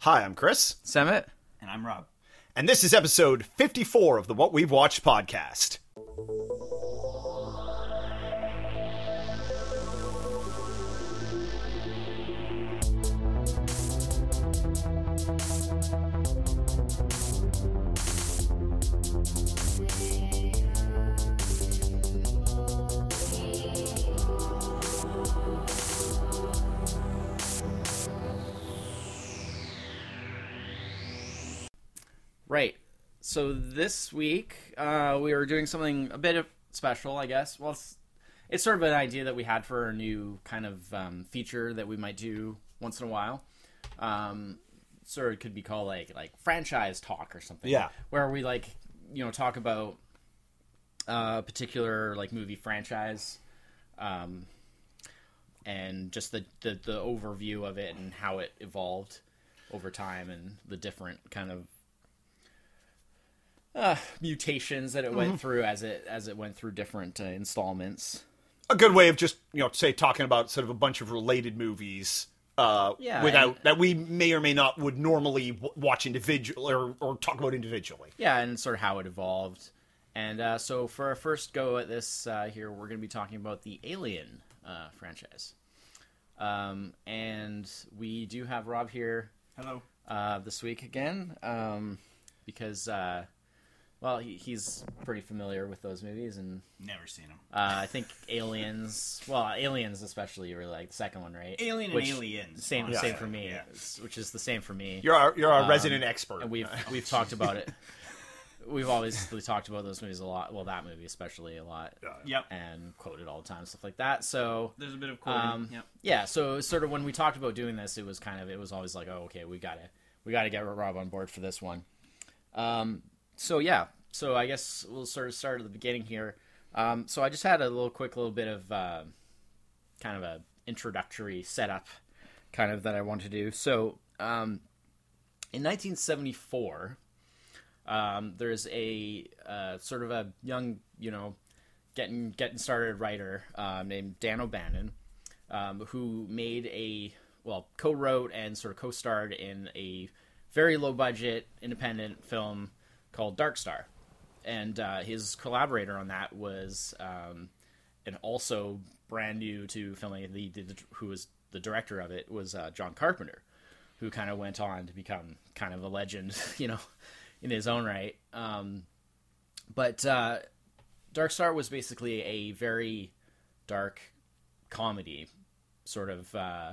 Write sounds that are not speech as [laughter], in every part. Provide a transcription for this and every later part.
Hi, I'm Chris, Summit. And I'm Rob. and this is episode 54 of the What We've Watched podcast. Right. So this week uh, we were doing something a bit of special, I guess. Well, it's, it's sort of an idea that we had for a new kind of um, feature that we might do once in a while. Um, sort of could be called like like franchise talk or something. Yeah. Where we like you know talk about uh, a particular like movie franchise. Um, and just the, the the overview of it and how it evolved over time and the different kind of uh, mutations that it Mm-hmm. went through as it as it went through different uh, installments. A good way of just, you know, say talking about sort of a bunch of related movies uh, Yeah, without and- that we may or may not would normally w- watch individual or, or talk about individually. Yeah, and sort of how it evolved. And uh, so for our first go at this uh, here, we're going to be talking about the Alien uh, franchise. Um, and we do have Rob here Hello. uh, this week again um, because, uh, well, he, he's pretty familiar with those movies, and Never seen them. uh, I think Aliens, well, Aliens especially, you really like the second one, right? Alien and Aliens. Same, honestly. same for me, Yeah. which is the same for me. You're our, you're our Um, resident expert. and we've we've [laughs] talked about it. We've obviously talked about those movies a lot. Well, that movie especially a lot, Yep. and quoted all the time, stuff like that. So, There's a bit of quoting. um, yep. yeah. So, sort of when we talked about doing this, it was kind of it was always like, oh, okay, we gotta we gotta get Rob on board for this one. Um, so yeah. So I guess we'll sort of start at the beginning here. Um, so I just had a little quick little bit of uh, kind of a introductory setup, kind of that I want to do. So um, in 1974 um, there's a uh, sort of a young, you know, getting getting started writer uh, named Dan O'Bannon, um, who made a well co-wrote and sort of co-starred in a very low budget independent film called Dark Star, and uh, his collaborator on that was um, and also brand new to filming the, the who was the director of it was uh, John Carpenter, who kind of went on to become kind of a legend, [laughs] you know, in his own right. Um, but uh, Dark Star was basically a very dark comedy, sort of, uh,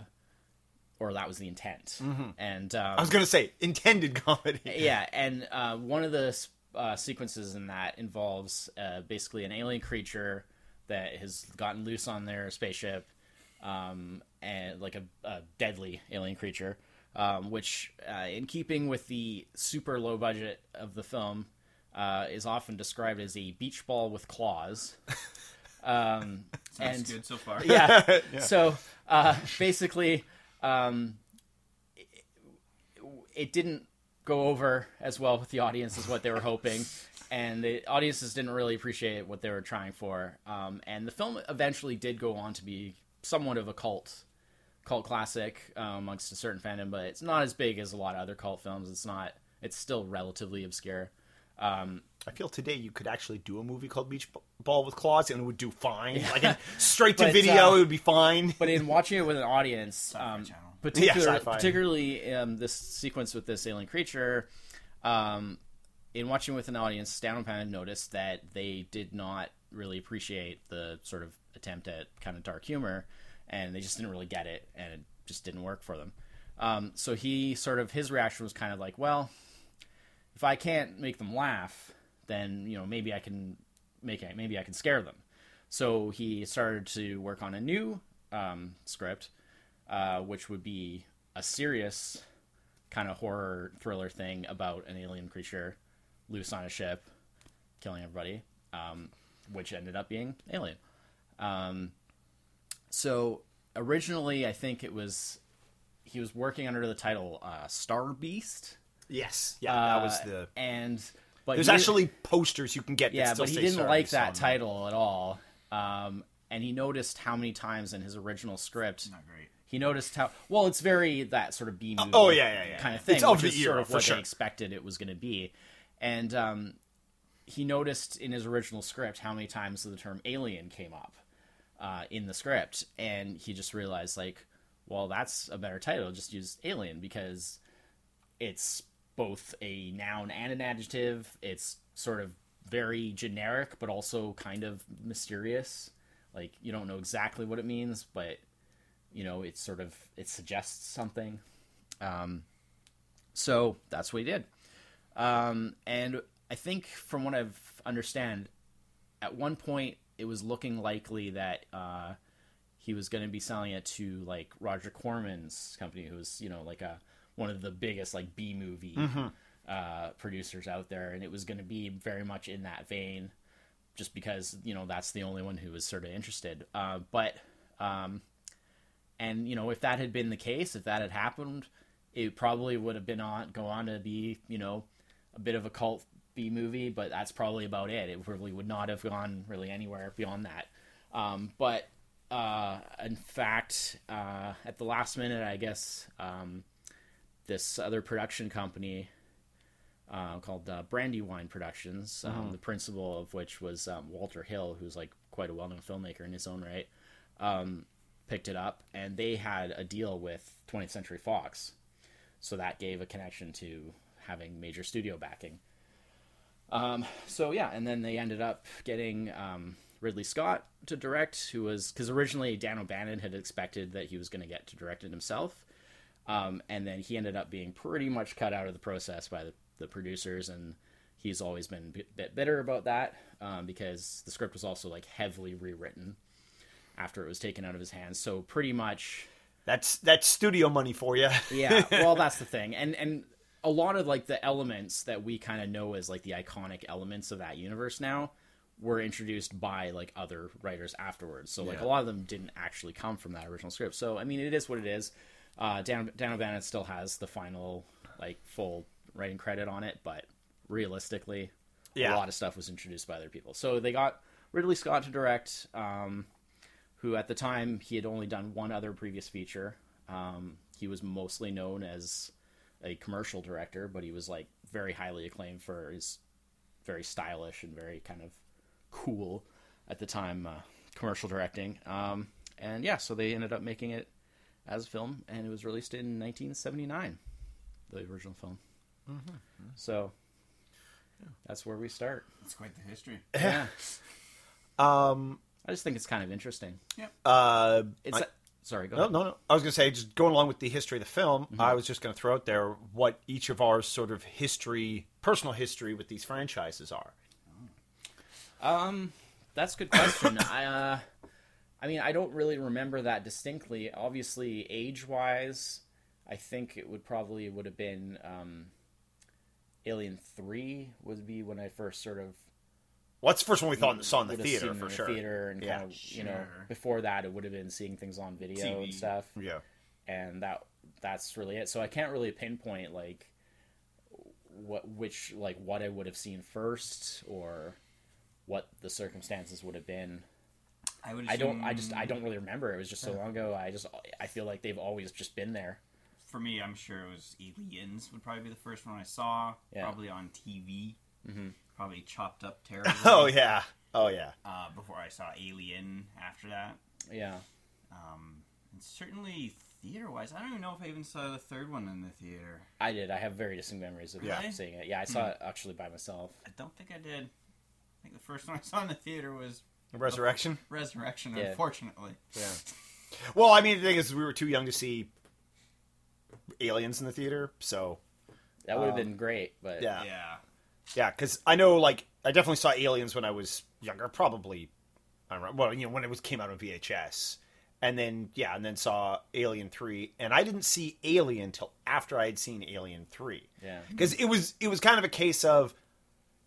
or that was the intent. And um, I was going to say intended [laughs] comedy. yeah, and uh, one of the uh, sequences in that involves uh, basically an alien creature that has gotten loose on their spaceship, um, and like a, a deadly alien creature, um, which, uh, in keeping with the super low budget of the film, uh, is often described as a beach ball with claws. [laughs] Um, Sounds and good so far. yeah. [laughs] So uh, basically, um, it, it didn't go over as well with the audience as what they were hoping, and the audiences didn't really appreciate what they were trying for. Um, and the film eventually did go on to be somewhat of a cult cult classic uh, amongst a certain fandom, but it's not as big as a lot of other cult films. It's not. It's still relatively obscure. Um, I feel today you could actually do a movie called Beach Ball with Claws and it would do fine. Like in [laughs] straight to But, video, uh, it would be fine. but in watching it with an audience, Sci-Fi um, particular, Yeah, particularly um, this sequence with this alien creature, um, in watching with an audience, Dan O'Bannon noticed that they did not really appreciate the sort of attempt at kind of dark humor, and they just didn't really get it, and it just didn't work for them. Um, so he sort of his reaction was kind of like, well, if I can't make them laugh, then you know maybe I can make it, maybe I can scare them. So he started to work on a new um, script, uh, which would be a serious kind of horror thriller thing about an alien creature loose on a ship, killing everybody, um, which ended up being Alien. Um, so originally, I think it was he was working under the title uh, Star Beast. Yes, yeah, that was Uh, the. and but There's he- actually posters you can get. that yeah, still but he say didn't Star like that on title at all. Um, and he noticed how many times in his original script Not great. he noticed how well it's very that sort of B movie. oh, yeah, yeah, yeah. kind of thing. It's of which the is sort of what sure. they expected it was going to be, and um, he noticed in his original script how many times the term alien came up uh, in the script, and he just realized like, well, that's a better title. Just use alien because it's both a noun and an adjective. It's sort of very generic, but also kind of mysterious. Like you don't know exactly what it means, but you know it sort of it suggests something. Um, so that's what he did. Um, and I think from what I've understand, at one point it was looking likely that uh, he was going to be selling it to like Roger Corman's company, who was you know like a one of the biggest like B movie uh, producers out there, and it was going to be very much in that vein, just because you know that's the only one who was sort of interested. Uh, but um, and you know if that had been the case, if that had happened, it probably would have been on go on to be you know a bit of a cult B movie, but that's probably about it. It probably would not have gone really anywhere beyond that. Um, but uh, in fact, uh, at the last minute, I guess um, this other production company uh, called uh, Brandywine Productions, um, the principal of which was um, Walter Hill, who's like quite a well-known filmmaker in his own right, um, picked it up, and they had a deal with 20th Century Fox, so that gave a connection to having major studio backing. Um, so yeah, and then they ended up getting um, Ridley Scott to direct, who was because originally Dan O'Bannon had expected that he was going to get to direct it himself, um, and then he ended up being pretty much cut out of the process by the, the producers, and he's always been a bit bitter about that um, because the script was also like heavily rewritten after it was taken out of his hands. So pretty much That's that's studio money for you. yeah [laughs] well that's the thing and and a lot of like the elements that we kind of know as like the iconic elements of that universe now were introduced by like other writers afterwards so like Yeah. a lot of them didn't actually come from that original script so i mean it is what it is uh dan, dan o'bannon still has the final like full writing credit on it but realistically Yeah. a lot of stuff was introduced by other people so they got ridley scott to direct um who at the time he had only done one other previous feature. Um, he was mostly known as a commercial director, but he was like very highly acclaimed for his very stylish and very kind of cool at the time uh, commercial directing. Um, and yeah, so they ended up making it as a film, and it was released in 1979, the original film. So that's where we start. It's quite the history. [laughs] Yeah, Um. I just think it's kind of interesting. Uh. It's I- sorry, go no, ahead. no, no. I was going to say, just going along with the history of the film, Mm-hmm. I was just going to throw out there what each of our sort of history, personal history with these franchises are. Um, that's a good question. [coughs] I, uh, I mean, I don't really remember that distinctly. Obviously, age-wise, I think it would probably would have been um, Alien Three would be when I first sort of What's the first one we thought saw in the theater for the sure? Theater and Yeah. kind of you know before that it would have been seeing things on video and stuff Yeah. and that that's really it. So I can't really pinpoint like what which like what I would have seen first or what the circumstances would have been. I would. I don't. I just. I don't really remember. It was just so long ago. I just. I feel like they've always just been there. For me, I'm sure it was Aliens would probably be the first one I saw. Yeah. Probably on TV. Mm-hmm. Probably chopped up [laughs] terribly. Oh yeah. Oh yeah. Uh, before I saw Alien. After that, Yeah. um, and certainly theater-wise, I don't even know if I even saw the third one in the theater. I did. I have very distinct memories of Really? seeing it. Yeah, I saw it actually by myself. I don't think I did. I think the first [laughs] one I saw in the theater was Resurrection. Resurrection. Yeah. Unfortunately, Yeah. Well, I mean, the thing is, we were too young to see aliens in the theater, so That would have Um, been great, but yeah, yeah. yeah. Because I know, like, I definitely saw aliens when I was younger, probably. I don't know. Well, you know, when it was came out on VHS, and then yeah, and then saw Alien Three, and I didn't see Alien till after I had seen Alien Three. yeah. because it was it was kind of a case of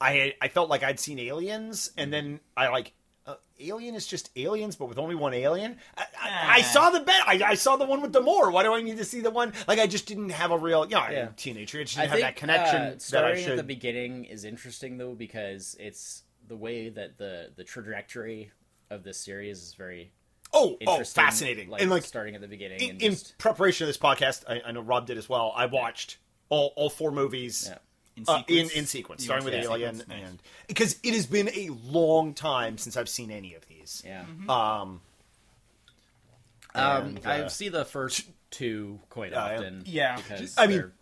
I had, I felt like I'd seen aliens, and then I like uh, Alien is just aliens, but with only one alien. I, I, I saw the bet. I, I saw the one with the more. Why do I need to see the one? Like I just didn't have a real, you know, Yeah. I'm a teenager. I just didn't have think that connection uh, that I starting should. at the beginning is interesting though because it's the way that the the trajectory of this series is very Oh, oh, interesting, fascinating. Like, and like starting at the beginning in, and in preparation of this podcast, I, I know Rob did as well. I watched all all four movies. Yeah. In uh, in, sequence? in sequence, starting with watched Alien, sequence? Nice. and because it has been a long time since I've seen any of these. yeah. Um, Um, And, I uh, see the first two quite Uh, often. yeah. because I mean- they're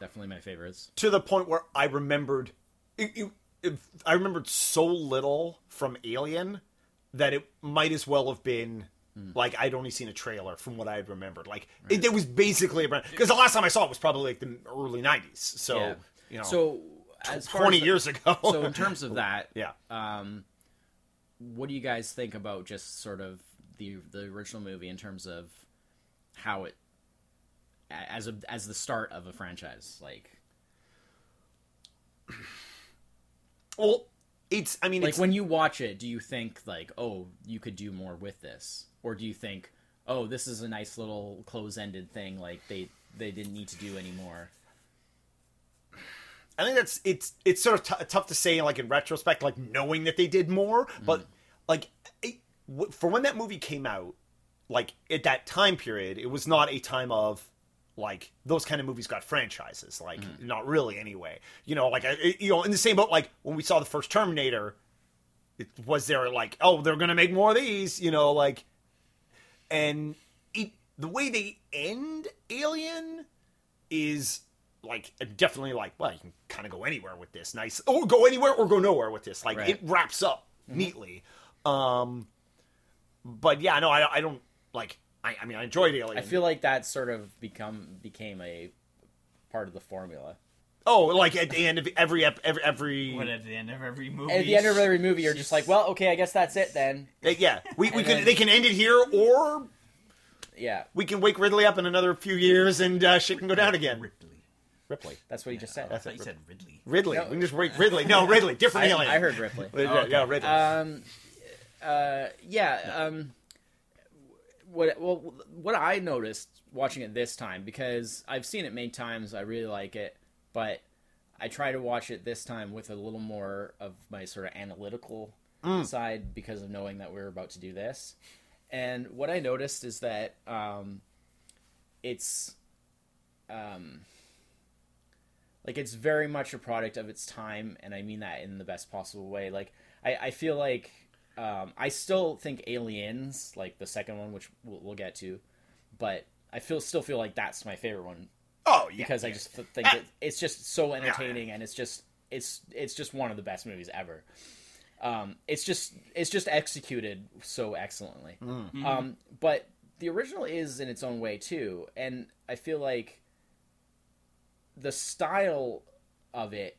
definitely my favorites. to the point where I remembered, it, it, it- I remembered so little from Alien that it might as well have been like I'd only seen a trailer from what I had remembered. Like it, it was basically because the last time I saw it was probably like the early '90s. So yeah. You know, so as 20 as the- years ago. [laughs] so in [laughs] terms of that, yeah. um, what do you guys think about just sort of the the original movie in terms of how it as a as the start of a franchise? Like [clears throat] Well, it's. I mean, like when you watch it, do you think like, oh, you could do more with this, or do you think, oh, this is a nice little close ended thing, like they they didn't need to do anymore? I think that's it's it's sort of t- tough to say like in retrospect, like knowing that they did more, but mm-hmm. like it, w- for when that movie came out, like at that time period, it was not a time of like those kind of movies got franchises, like mm-hmm. not really anyway. You know, like it, you know, in the same boat, like when we saw the first Terminator, it was there like oh they're gonna make more of these, you know, like and it the way they end Alien is like definitely like well you can kind of go anywhere with this nice or go anywhere or go nowhere with this like Right. it wraps up neatly um but yeah no i, I don't like I, I mean i enjoyed alien I feel like that sort of become became a part of the formula. oh like at the end of every ep- every every What at the end of every movie? At the end of every movie, you're just like, well, okay, I guess that's it then. uh, yeah we, we And can then- they can end it here or Yeah, we can wake ridley up in another few years and uh, shit can go down again Ripley. Ripley that's what he just said. I thought you said Ridley. ridley No. we can just wait ridley no [laughs] ridley different I, alien I heard Ripley. [laughs] yeah, yeah ridley Um, uh, yeah. Um, what well, what I noticed watching it this time because I've seen it many times. I really like it, but I try to watch it this time with a little more of my sort of analytical side because of knowing that we're about to do this. And what I noticed is that um, it's um, like it's very much a product of its time, and I mean that in the best possible way. Like I, I feel like um, I still think Aliens, like the second one, which we'll, we'll get to, but I feel still feel like that's my favorite one oh yeah because I just think that it's just so entertaining and it's just it's it's just one of the best movies ever. Um, it's just it's just executed so excellently. Um, but the original is in its own way too, and I feel like the style of it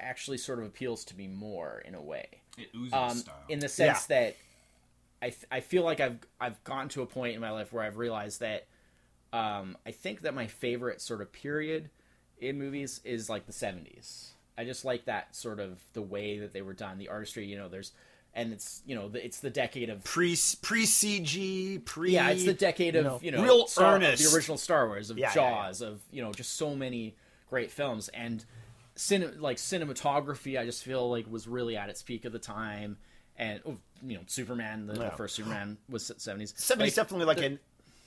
actually sort of appeals to me more in a way It oozes um, style. in the sense that I, th- I feel like I've I've gotten to a point in my life where I've realized that um, I think that my favorite sort of period in movies is like the 70s. I just like that sort of the way that they were done, the artistry. You know, there's and it's you know the, it's the decade of pre pre CG pre yeah, it's the decade of you know real Star- earnest. the original Star Wars of Yeah, yeah, yeah. Jaws of you know just so many great films and cine- like cinematography. I just feel like was really at its peak of the time, and oh, you know Superman, the, the first Superman was seventies. Seventies definitely like the- an.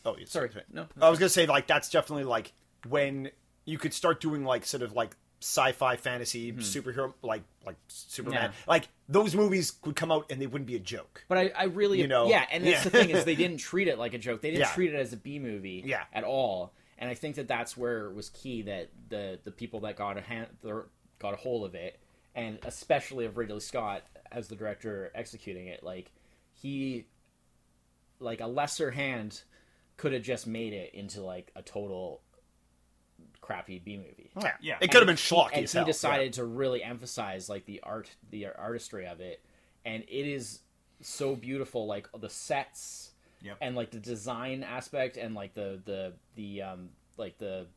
Oh, yeah, Sorry, no. I was gonna say like that's definitely like when you could start doing like sort of like sci-fi fantasy hmm. superhero like like Superman. Yeah. like those movies would come out and they wouldn't be a joke. But I, I really, You know? yeah, and that's Yeah. the thing is they didn't treat it like a joke. They didn't Yeah. treat it as a B movie, Yeah. at all. And I think that that's where it was key that the the people that got a hand, got a hold of it, and especially of Ridley Scott as the director executing it, like he, like a lesser hand, could have just made it into like a total crappy B movie Yeah, Yeah. It could have been schlocky and as he hell. decided to really emphasize like the art the artistry of it and it is so beautiful like the sets Yep. and like the design aspect and like the the the um like the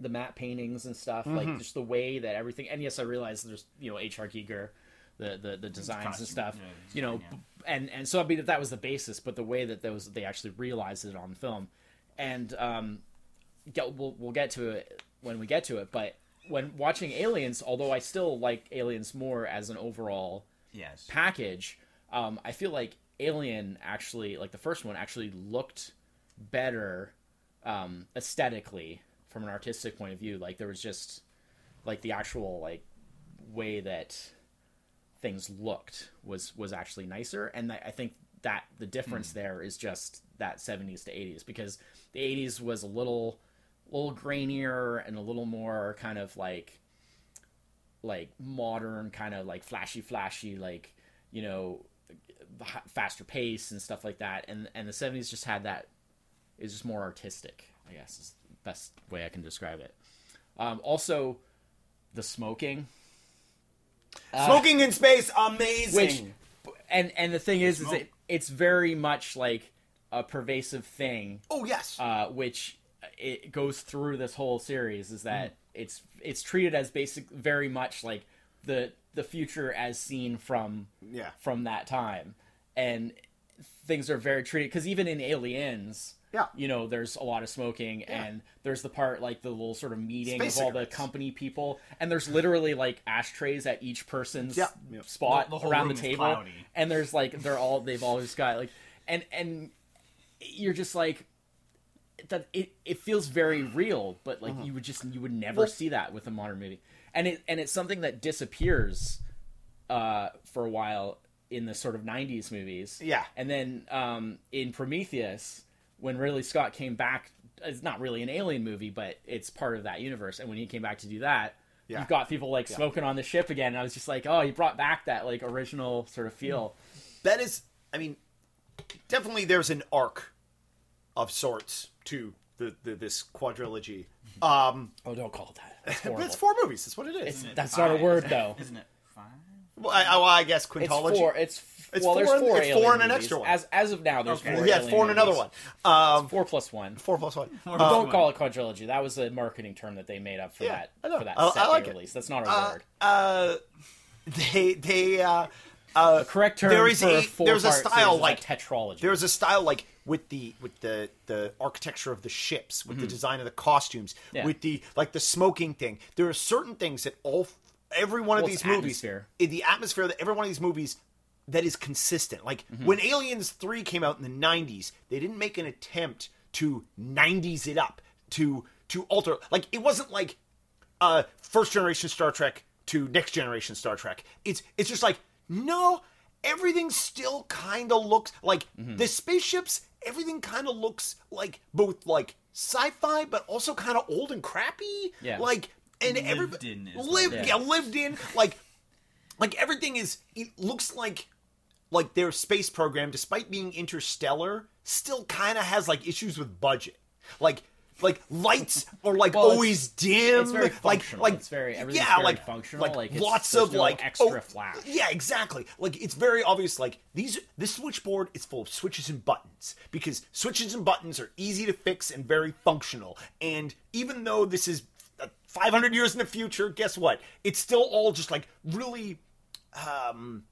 the matte paintings and stuff Mm-hmm. like just the way that everything and yes i realize there's you know hr giger the the, the designs and stuff yeah, you know design, and and so i mean if that was the basis but the way that those they actually realized it on film and um get, we'll, we'll get to it when we get to it but when watching aliens although i still like aliens more as an overall yes. package um, i feel like Alien actually, like the first one, actually looked better um, aesthetically from an artistic point of view. Like there was just like the actual like way that things looked was was actually nicer, and I I think that the difference there is just that 70s to 80s because the 80s was a little little grainier and a little more kind of like like modern kind of like flashy flashy like you know faster pace and stuff like that. And and the 70s just had that is just more artistic i guess is the best way i can describe it. Um, also the smoking. Smoking in space, amazing. which and and the thing is is Smoke. it, it's very much like a pervasive thing. Oh yes, uh, which it goes through this whole series is Mm. that it's it's treated as basic very much like the the future as seen from Yeah. from that time and things are very treated because even in aliens Yeah. you know there's a lot of smoking and there's the part like the little sort of meeting Space of all the company people and there's literally like ashtrays at each person's Yeah. Yeah. spot The- the around the table cloudy. and there's like they're all they've always got like and and you're just like that it, it feels very real but like you would just you would never Well- see that with a modern movie. And it and it's something that disappears uh for a while in the sort of 90s movies. Yeah. and then um in prometheus when ridley scott came back it's not really an alien movie but it's part of that universe. And when he came back to do that Yeah. you've got people like smoking on the ship again. And i was just like oh he brought back that like original sort of feel. That is i mean definitely there's an arc of sorts to the, the this quadrilogy [laughs] um oh don't call it that that's but horrible it's four movies that's what it is Isn't it That's not a word, though. Isn't it five? well, I, well, I guess It's quintology four. It's, It's well, four there's and- four. it's alien four and an movies. extra one. As as of now, there's Okay. four. yeah alien four and another movies. one um Four plus one. four plus one Four But plus don't one. call it quadrilogy. That was a marketing term that they made up for Yeah, that I know. for that I- set I like they it. That's not a uh, word. uh they they uh uh The correct term there is for a four there's a style series like tetralogy. there's a style like with the with the the architecture of the ships with the design of the costumes Mm-hmm. Yeah. with the like the smoking thing there are certain things that all every one of Well, these movies atmosphere. in the atmosphere that every one of these movies that is consistent like Mm-hmm. when aliens 3 came out in the 90s they didn't make an attempt to 90s it up to to alter like it wasn't like uh first generation Star Trek to next generation Star Trek. It's it's just like no, everything still kind of looks like Mm-hmm. the spaceships. Everything kind of looks like both like sci-fi, but also kind of old and crappy. Yeah. like and Lived everybody in lived what- yeah lived in like like everything is it looks like like their space program despite being interstellar still kind of has like issues with budget like like lights are like Well, always dim it's very like functional. like It's very- everything's yeah very like functional. like, Like, lots of no like extra oh, flash. yeah exactly like it's very obvious like these this switchboard is full of switches and buttons because switches and buttons are easy to fix and very functional and even though this is uh, 500 years in the future guess what it's still all just like really um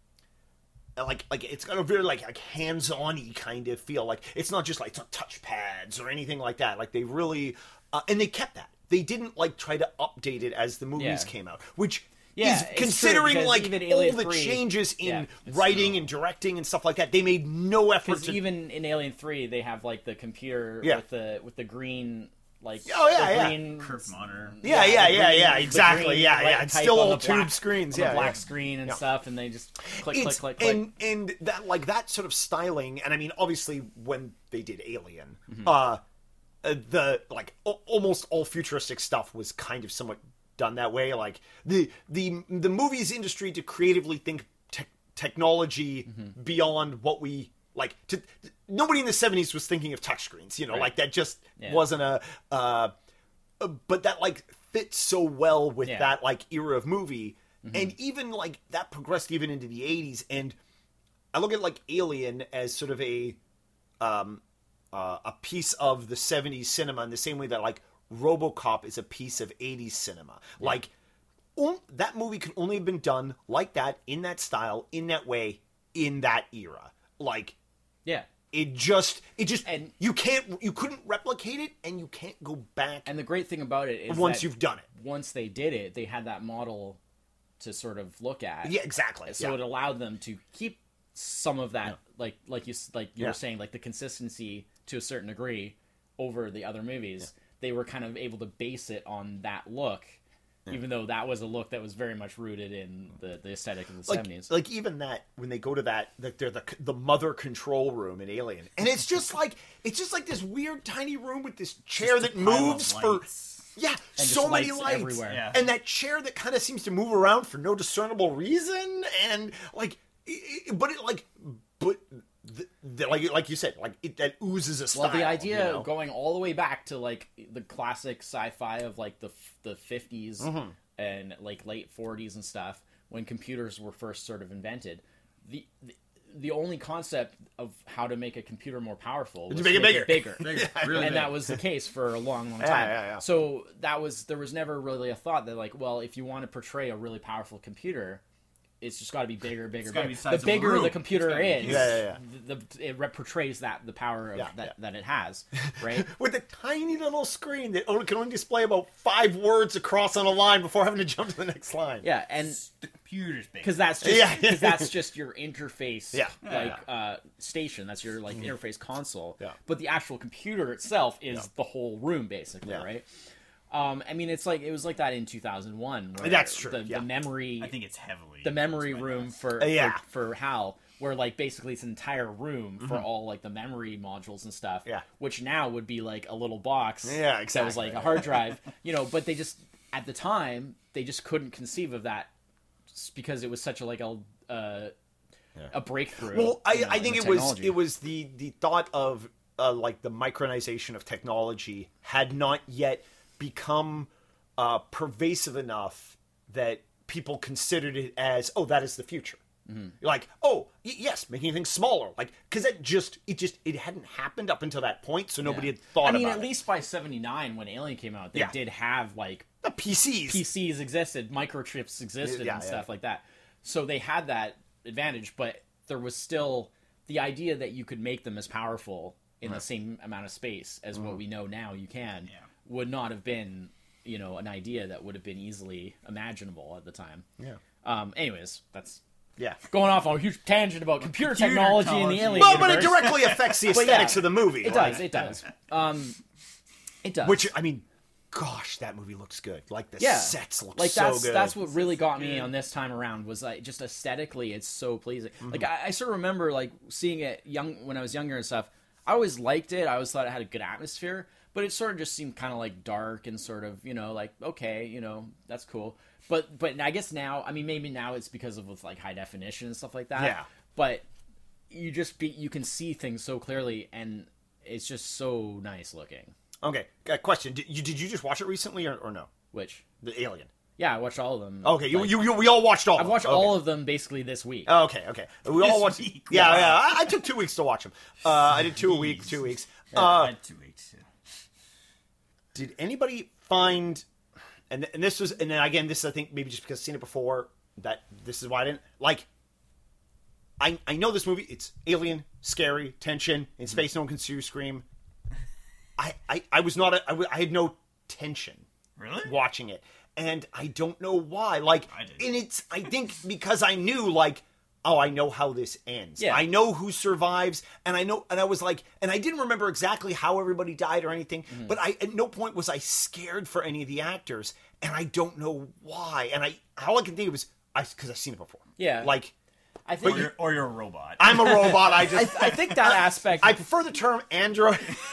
like like it's got a very like like hands-on-y kind of feel like it's not just like it's not touch pads or anything like that like they really uh, and they kept that they didn't like try to update it as the movies Yeah. came out which Yeah, is it's true, considering like all the 3 changes in yeah, writing true. and directing and stuff like that they made no effort to even in Alien Three, they have like the computer Yeah. with the with the green like Oh, yeah, yeah. green Curve monitor. yeah the yeah yeah green- yeah exactly green yeah yeah it's still on all the black- tube screens yeah black yeah. screen and Yeah. stuff, and they just click It's- click click click. and and that like that sort of styling and i mean obviously when they did alien Mm-hmm. uh uh, the like a- almost all futuristic stuff was kind of somewhat done that way like the the the movies industry to creatively think tech technology Mm-hmm. beyond what we like to nobody in the 70s was thinking of touchscreens you know Right. like that just Yeah. wasn't a uh uh, but that like fits so well with Yeah. Mm-hmm. that like era of movie and even like that progressed even into the 80s and i look at like alien as sort of a um uh, a piece of the 70s cinema in the same way that like robocop is a piece of 80s cinema like on- that movie could only have been done like that in that style in that way in that era like yeah, it just it just And- you can't you couldn't replicate it and you can't go back and the great thing about it is once you've done it. once they did it, they had that model to sort of look at. yeah exactly. So yeah. it allowed them to keep some of that like like you like you Yeah. were saying like the consistency to a certain degree over the other movies. They were kind of able to base it on that look even though that was a look that was very much rooted in the, the aesthetic of the like, 70s like even that when they go to that like they're the the mother control room in Alien, and it's just like it's just like this weird tiny room with this chair Just that a pile of moves for yeah just so many lights lights everywhere. Yeah. and that chair that kind of seems to move around for no discernible reason, and like i- i- but it like but. The, the, like like you said, like it, that oozes a style. well the idea you know? going all the way back to like the classic sci-fi of like the the 50s Mm-hmm. and like late 40s and stuff when computers were first sort of invented the, the the only concept of how to make a computer more powerful was To make it bigger. bigger, [laughs] Bigger, [laughs] really and big. that was the case for a long, long [laughs] Yeah, time. yeah, yeah. So that was there was never really a thought that like, well, if you want to portray a really powerful computer, it's just got to be bigger, bigger, gotta bigger. be the The size of a bigger room. the computer is. Yeah, yeah, yeah. The, the, it rep- portrays that the power of Yeah, that, yeah. that it has, [laughs] right? with a tiny little screen that only can only display about five words across on a line before having to jump to the next line. yeah, and the computer's big. because that's [laughs] just Yeah. because that's just your interface Yeah. like uh station that's your like interface console. Yeah. but the actual computer itself is Yeah. the whole room basically Yeah. right um i mean it's like it was like that in 2001 where That's true, the, yeah. the memory I think it's heavily the memory room for, Uh, yeah. for for hal where like basically it's an entire room for all like the memory modules and stuff Mm-hmm. Yeah. which now would be like a little box Yeah, that was like a hard drive [laughs] you know but they just at the time they just couldn't conceive of that because it was such a like a uh, a breakthrough. Well, I, you know, I think the it was it was the the thought of uh, like the micronization of technology had not yet become uh, pervasive enough that people considered it as oh that is the future. Mm-hmm. Like oh y- yes, making things smaller, like because it just it just it hadn't happened up until that point, so nobody Yeah. had thought I mean, at it. least by '79 when Alien came out, they Yeah. did have like the PCs. PCs existed, microchips existed, Yeah, and stuff like that. So they had that advantage, but there was still the idea that you could make them as powerful in the same amount of space as Mm-hmm. what we know now you can Yeah. Would not have been, you know, an idea that would have been easily imaginable at the time. Yeah. Um. Anyways, that's Yeah. going off on a huge tangent about computer, Computer technology in the technology. Alien Well, but it directly [laughs] affects the But yeah, aesthetics of the movie. It like- does. It does. [laughs] Um. It does. Which I mean, gosh, that movie looks good. Like the yeah, sets look like so that's good. that's what really got me good. on this time around was like just aesthetically it's so pleasing. Mm-hmm. Like I, I sort of remember like seeing it young when I was younger and stuff. I always liked it. I always thought it had a good atmosphere, but it sort of just seemed kind of like dark and sort of you know like okay you know that's cool. But but I guess now I mean maybe now it's because of with like high definition and stuff like that. Yeah. But you just be you can see things so clearly and it's just so nice looking. Okay, uh, question: did you, did you just watch it recently or, or no? Which The Alien. yeah, I watched all of them. Okay, you, like- you, you we all watched all. I've watched them. all of them basically this week. Okay, okay. We all watched. week. Yeah, Wow. yeah. [laughs] I, I took two weeks to watch them. Uh, I did two a week, two weeks. I Uh, had two weeks. yeah. Did anybody find? And and this was, and then again, this is, I think maybe just because I've seen it before. That this is why I didn't like. I I know this movie. It's alien, scary, tension in mm-hmm. space. No one can see you scream. I I, I was not. A, I, I had no tension. Really? watching it and i don't know why like I did. and it's i think because i knew like oh i know how this ends Yeah. i know who survives and i know and i was like and i didn't remember exactly how everybody died or anything Mm-hmm. but i at no point was i scared for any of the actors and i don't know why and i all i can think of is i because i've seen it before Yeah. like I Or think you're, or you're a robot. i'm a robot i just [laughs] I think that aspect, I prefer the term android, [laughs]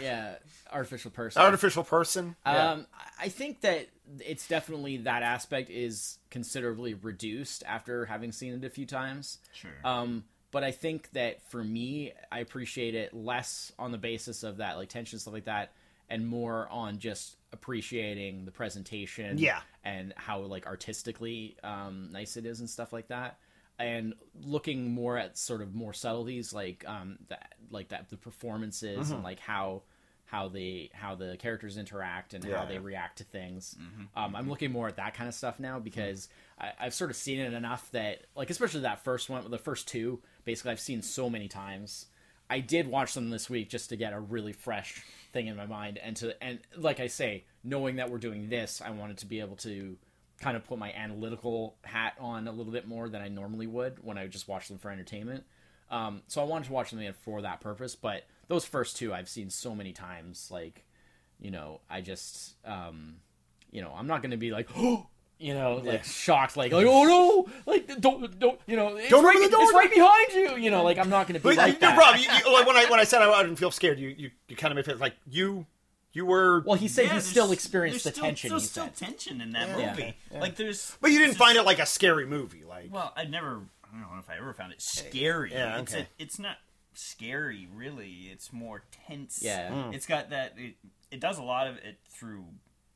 yeah, artificial person. artificial person. Yeah. Um, I think that it's definitely that aspect is considerably reduced after having seen it a few times. Sure. Um, but I think that for me, I appreciate it less on the basis of that like tension stuff like that, and more on just appreciating the presentation. Yeah. and how like artistically um, nice it is and stuff like that. And looking more at sort of more subtleties like um that like that the performances Mm-hmm. and like how how they how the characters interact and Yeah, how they yeah. react to things. Um, I'm looking more at that kind of stuff now because I, I've sort of seen it enough that like especially that first one, the first two, basically I've seen so many times. I did watch them this week just to get a really fresh thing in my mind and to and like I say, knowing that we're doing this, I wanted to be able to kind of put my analytical hat on a little bit more than I normally would when I just watch them for entertainment. Um, so I wanted to watch them for that purpose. But those first two I've seen so many times. Like, you know, I just, um, you know, I'm not going to be like, oh, [gasps] you know, like shocked, like, like, oh no, like, don't, don't, you know, it's Don't right, open the door. it's right behind you. You know, like, I'm not going to be But like you, that. Rob, you, you, like when I when I said I didn't feel scared, you you, you kind of made it like you you were. Well, he said Yeah, he still experienced the still, tension. There's still said. tension in that Yeah. movie. Yeah. Like there's. but you didn't there's find it like a scary movie, like. Well, I never. I don't know if I ever found it scary. Yeah, It's okay. a, it's not scary really. It's more tense. Yeah. Mm. It's got that. It, it does a lot of it through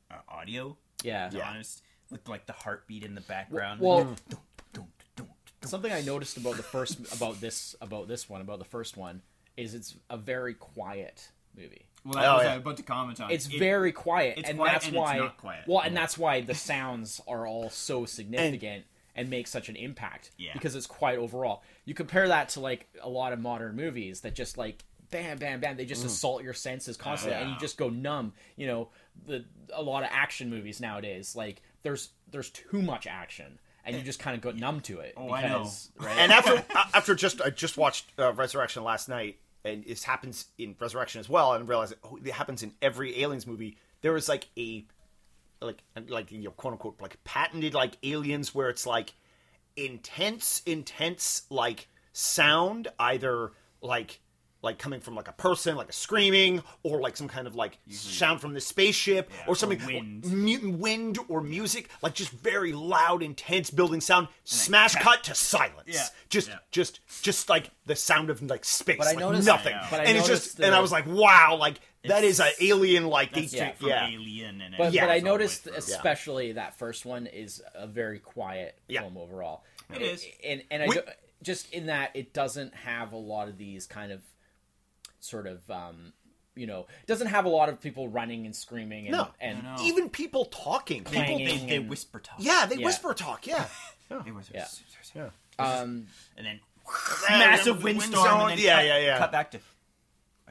uh, audio. Yeah. To be honest, with like the heartbeat in the background. Well, Dun, dun, dun, dun. something I noticed about the first about this about this one about the first one is it's a very quiet movie. Well, that Oh, was yeah. I was about to comment on. It's It- very quiet, it's and quiet that's and it's why. not quiet. Well, and that's why the sounds are all so significant and, make such an impact Yeah. because it's quiet overall. You compare that to like a lot of modern movies that just like bam, bam, bam, they Mm. just assault your senses constantly, and you just go numb. You know, the a lot of action movies nowadays, like there's there's too much action. And you just kind of go numb to it. Oh, I know. Right? and after [laughs] after just I just watched uh, Resurrection last night, and this happens in Resurrection as well, and realized oh, it happens in every Aliens movie. There was like a like like you know quote unquote like patented like aliens where it's like intense intense like sound either like like coming from like a person like a screaming or like some kind of like mm-hmm. sound from the spaceship or or something wind. mu- wind or music like just very loud intense building sound smash cut to silence Yeah. just Yeah. just just like the sound of like space But I like noticed- nothing I. But I and it's just the- and i was like wow like that is an alien like That's they straight from yeah Alien and But, Yeah. but I it's all the way noticed, through. especially that first one is a very quiet Yeah. film overall. It is. and and I We- do, just in that it doesn't have a lot of these kind of sort of um, you know, doesn't have a lot of people running and screaming and No. and I know. even people talking people Clanging. They, they whisper talk. yeah they Yeah. whisper talk yeah [laughs] They whisper. Yeah. yeah um, And then massive [laughs] windstorm. windstorm, and then yeah, cut, yeah, yeah. Cut back to.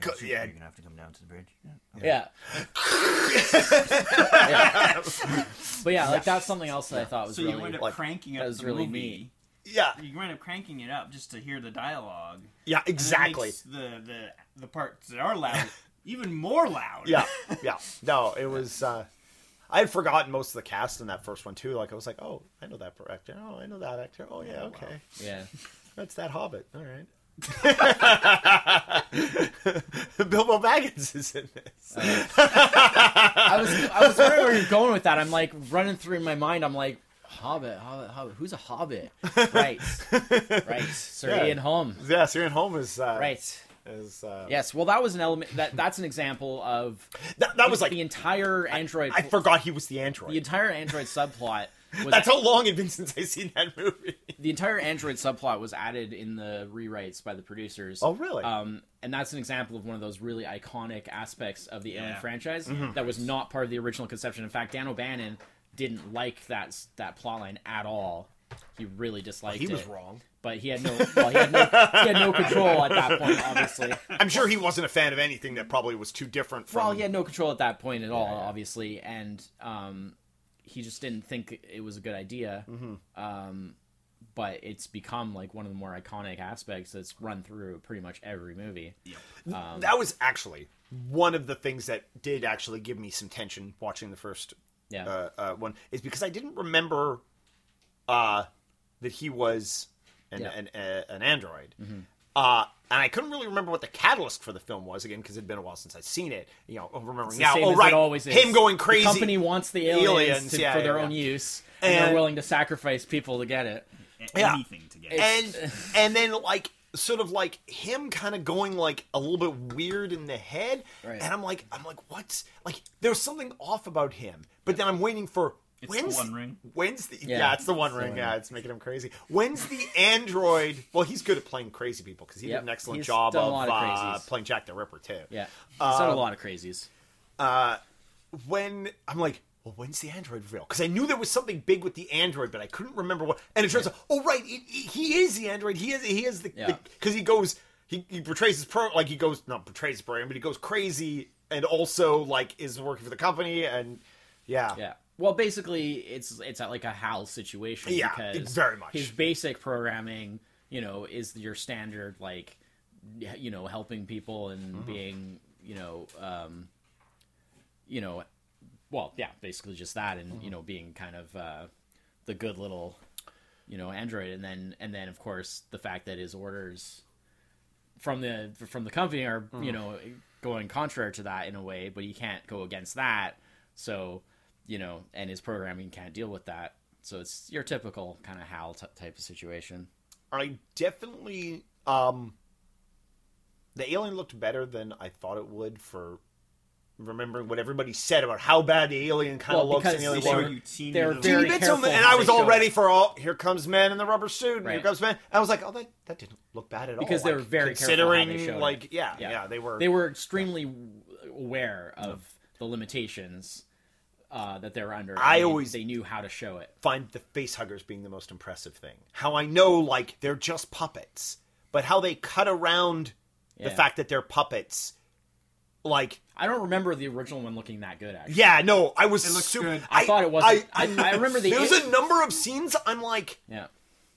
I guess yeah. You're gonna have to come down to the bridge. yeah. Yeah. [laughs] But yeah, like that's something else that I thought was So really you wind up like- cranking that up was the really movie. neat. yeah You wind up cranking it up just to hear the dialogue. yeah And exactly makes the the the parts that are loud [laughs] even more loud. yeah [laughs] yeah no it was uh I had forgotten most of the cast in that first one too. Like I was like, "Oh, I know that actor. Oh, I know that actor. Oh, yeah, okay, yeah. that's that Hobbit. All right." [laughs] Bilbo Baggins is in this. I was I was wondering where you're going with that. I'm like running through in my mind. I'm like, Hobbit, Hobbit, Hobbit. Who's a Hobbit? right, [laughs] right. Sir Yeah. Ian Holm. Yeah, Sir Ian Holm is uh, Right. Is uh, Yes. Well, that was an element. That that's an example of that, that was like the entire Android. I forgot he was the android. the entire Android subplot That's how long it'd been since I've seen that movie. the entire Android subplot was added in the rewrites by the producers. Oh, really? Um, and that's an example of one of those really iconic aspects of the Alien Yeah. franchise Mm-hmm. that was not part of the original conception. In fact, Dan O'Bannon didn't like that that plotline at all. He really disliked it. he was wrong. But he had no well, he had no he had no control at that point, obviously. I'm sure he wasn't a fan of anything that probably was too different from. Well, he had no control at that point at all, obviously, and um, he just didn't think it was a good idea. Mm-hmm. Um, but it's become like one of the more iconic aspects that's run through pretty much every movie. Um, that was actually one of the things that did actually give me some tension watching the first Yeah. uh, uh, one is because I didn't remember uh, that he was an Yeah. an, an android. Uh, and I couldn't really remember what the catalyst for the film was again because it'd been a while since I'd seen it. You know, remembering the now. same Oh right, it always is. him going crazy. The company wants the aliens, Aliens, to, yeah, for yeah, their yeah. own use, and, And- they're willing to sacrifice people to get it. Yeah. Anything to get. It. And [laughs] and then like sort of like him kind of going like a little bit weird in the head Right. and i'm like i'm like what's like there's something off about him but then i'm waiting for It's the when's One Ring. when's the yeah, Yeah, it's the one it's ring One yeah it's making him crazy when's the android well he's good at playing crazy people because he Yep. did an excellent He's job of, of uh, playing jack the ripper too Yeah, Uh, he's done a lot of crazies. when I'm like, well, when's the android reveal? Because I knew there was something big with the android, but I couldn't remember what. And it turns out, oh right, it, it- he is the android. He is he is the Yeah. because he goes he, he portrays his pro like he goes not portrays his program, but he goes crazy and also like is working for the company and yeah Yeah. Well, basically, it's it's like a HAL situation. Yeah, because very much. his basic programming. You know, is your standard like, you know, helping people and Mm-hmm. being, you know, um, you know, well, yeah, basically just that, and Mm-hmm. you know, being kind of uh, the good little, you know, android, and then and then of course the fact that his orders from the from the company are Mm-hmm. you know going contrary to that in a way, but he can't go against that. So you know, and his programming can't deal with that. So it's your typical kind of HAL t- type of situation. I definitely um the alien looked better than I thought it would for remembering what everybody said about how bad the alien kind of Well, looks in because Alien They they show were- One. they're very Teeny bits careful of- and I was all ready for all here comes man in the rubber suit and here comes man. I was like, oh that that didn't look bad at all. Because all. they Like, were very careful considering they showed it. like yeah, Yeah. yeah they were They were extremely aware of the limitations uh, that they're under. I and always- they knew how to show it. find the face huggers being the most impressive thing. How I know like they're just puppets, but how they cut around the fact that they're puppets like I don't remember the original one looking that good. Actually, Yeah, no, I was It looks super. good. I thought it wasn't- I- I remember the- [laughs] there was a number of scenes. I'm like, yeah.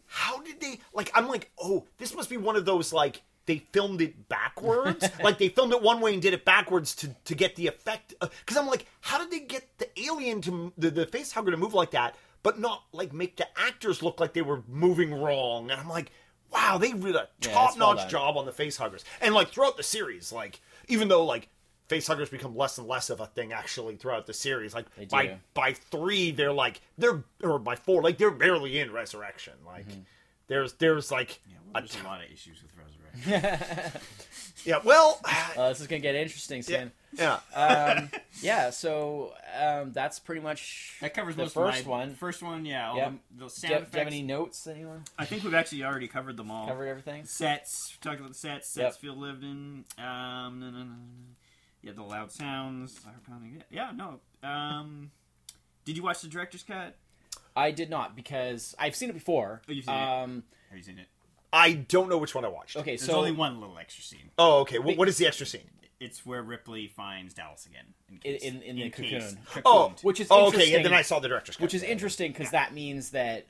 how did they? Like, I'm like, oh, this must be one of those like they filmed it backwards. [laughs] like they filmed it one way and did it backwards to to get the effect. Because I'm like, how did they get the alien to the the face hugger to move like that, but not like make the actors look like they were moving wrong? And I'm like. Wow, they did a it's top well notch done. job on the face huggers. And like throughout the series, like even though like face huggers become less and less of a thing actually throughout the series, like by by three they're like they're or by four like they're barely in resurrection like Mm-hmm. there's there's like Yeah, well, a there's t- a lot of issues with Resurrection. [laughs] yeah well Uh, this is gonna get interesting yeah, yeah um, [laughs] yeah, so um, that's pretty much That covers the most first of my, one. First one, yeah. All Yep. the, the Do, sound you- do you have any notes? Anyone I think we've actually already covered them all. covered everything? Sets. We talked about the sets. Sets Yep. field lived in. Um, no, no, no, no. Yeah, the loud sounds. are pounding it. Yeah, no. Um, [laughs] did you watch the director's cut? I did not because I've seen it before. Oh, you've seen it. um, Have you seen it? I don't know which one I watched Okay, There's so only one little extra scene. oh okay what, what is the extra scene It's where Ripley finds Dallas again. In, in, case, in, in the case. cocoon, oh which is oh, okay and then I saw the director's cut which is interesting because that means that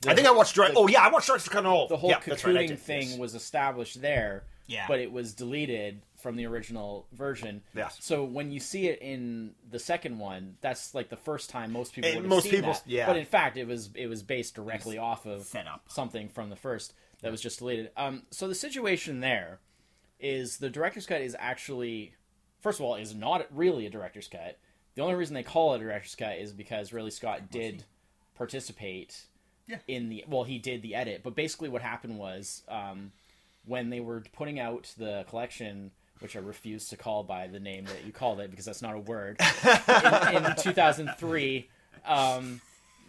the, I think I watched direct the- oh yeah I watched director's cut and all the whole yeah, that's right, I cocooning did, thing yes. was established there, Yeah. but it was deleted from the original version. Yes. So when you see it in the second one, that's like the first time most people And would have most seen people- that. yeah. But in fact, it was it was based directly off of set up. something from the first that was just deleted. Um, so the situation there is the director's cut is actually, first of all, is not really a director's cut. The only reason they call it a director's cut is because Ridley Scott did participate Yeah. in the well, he did the edit, but basically what happened was um, when they were putting out the collection. Which I refuse to call by the name that you called it because that's not a word. in, in [laughs] 2003, um,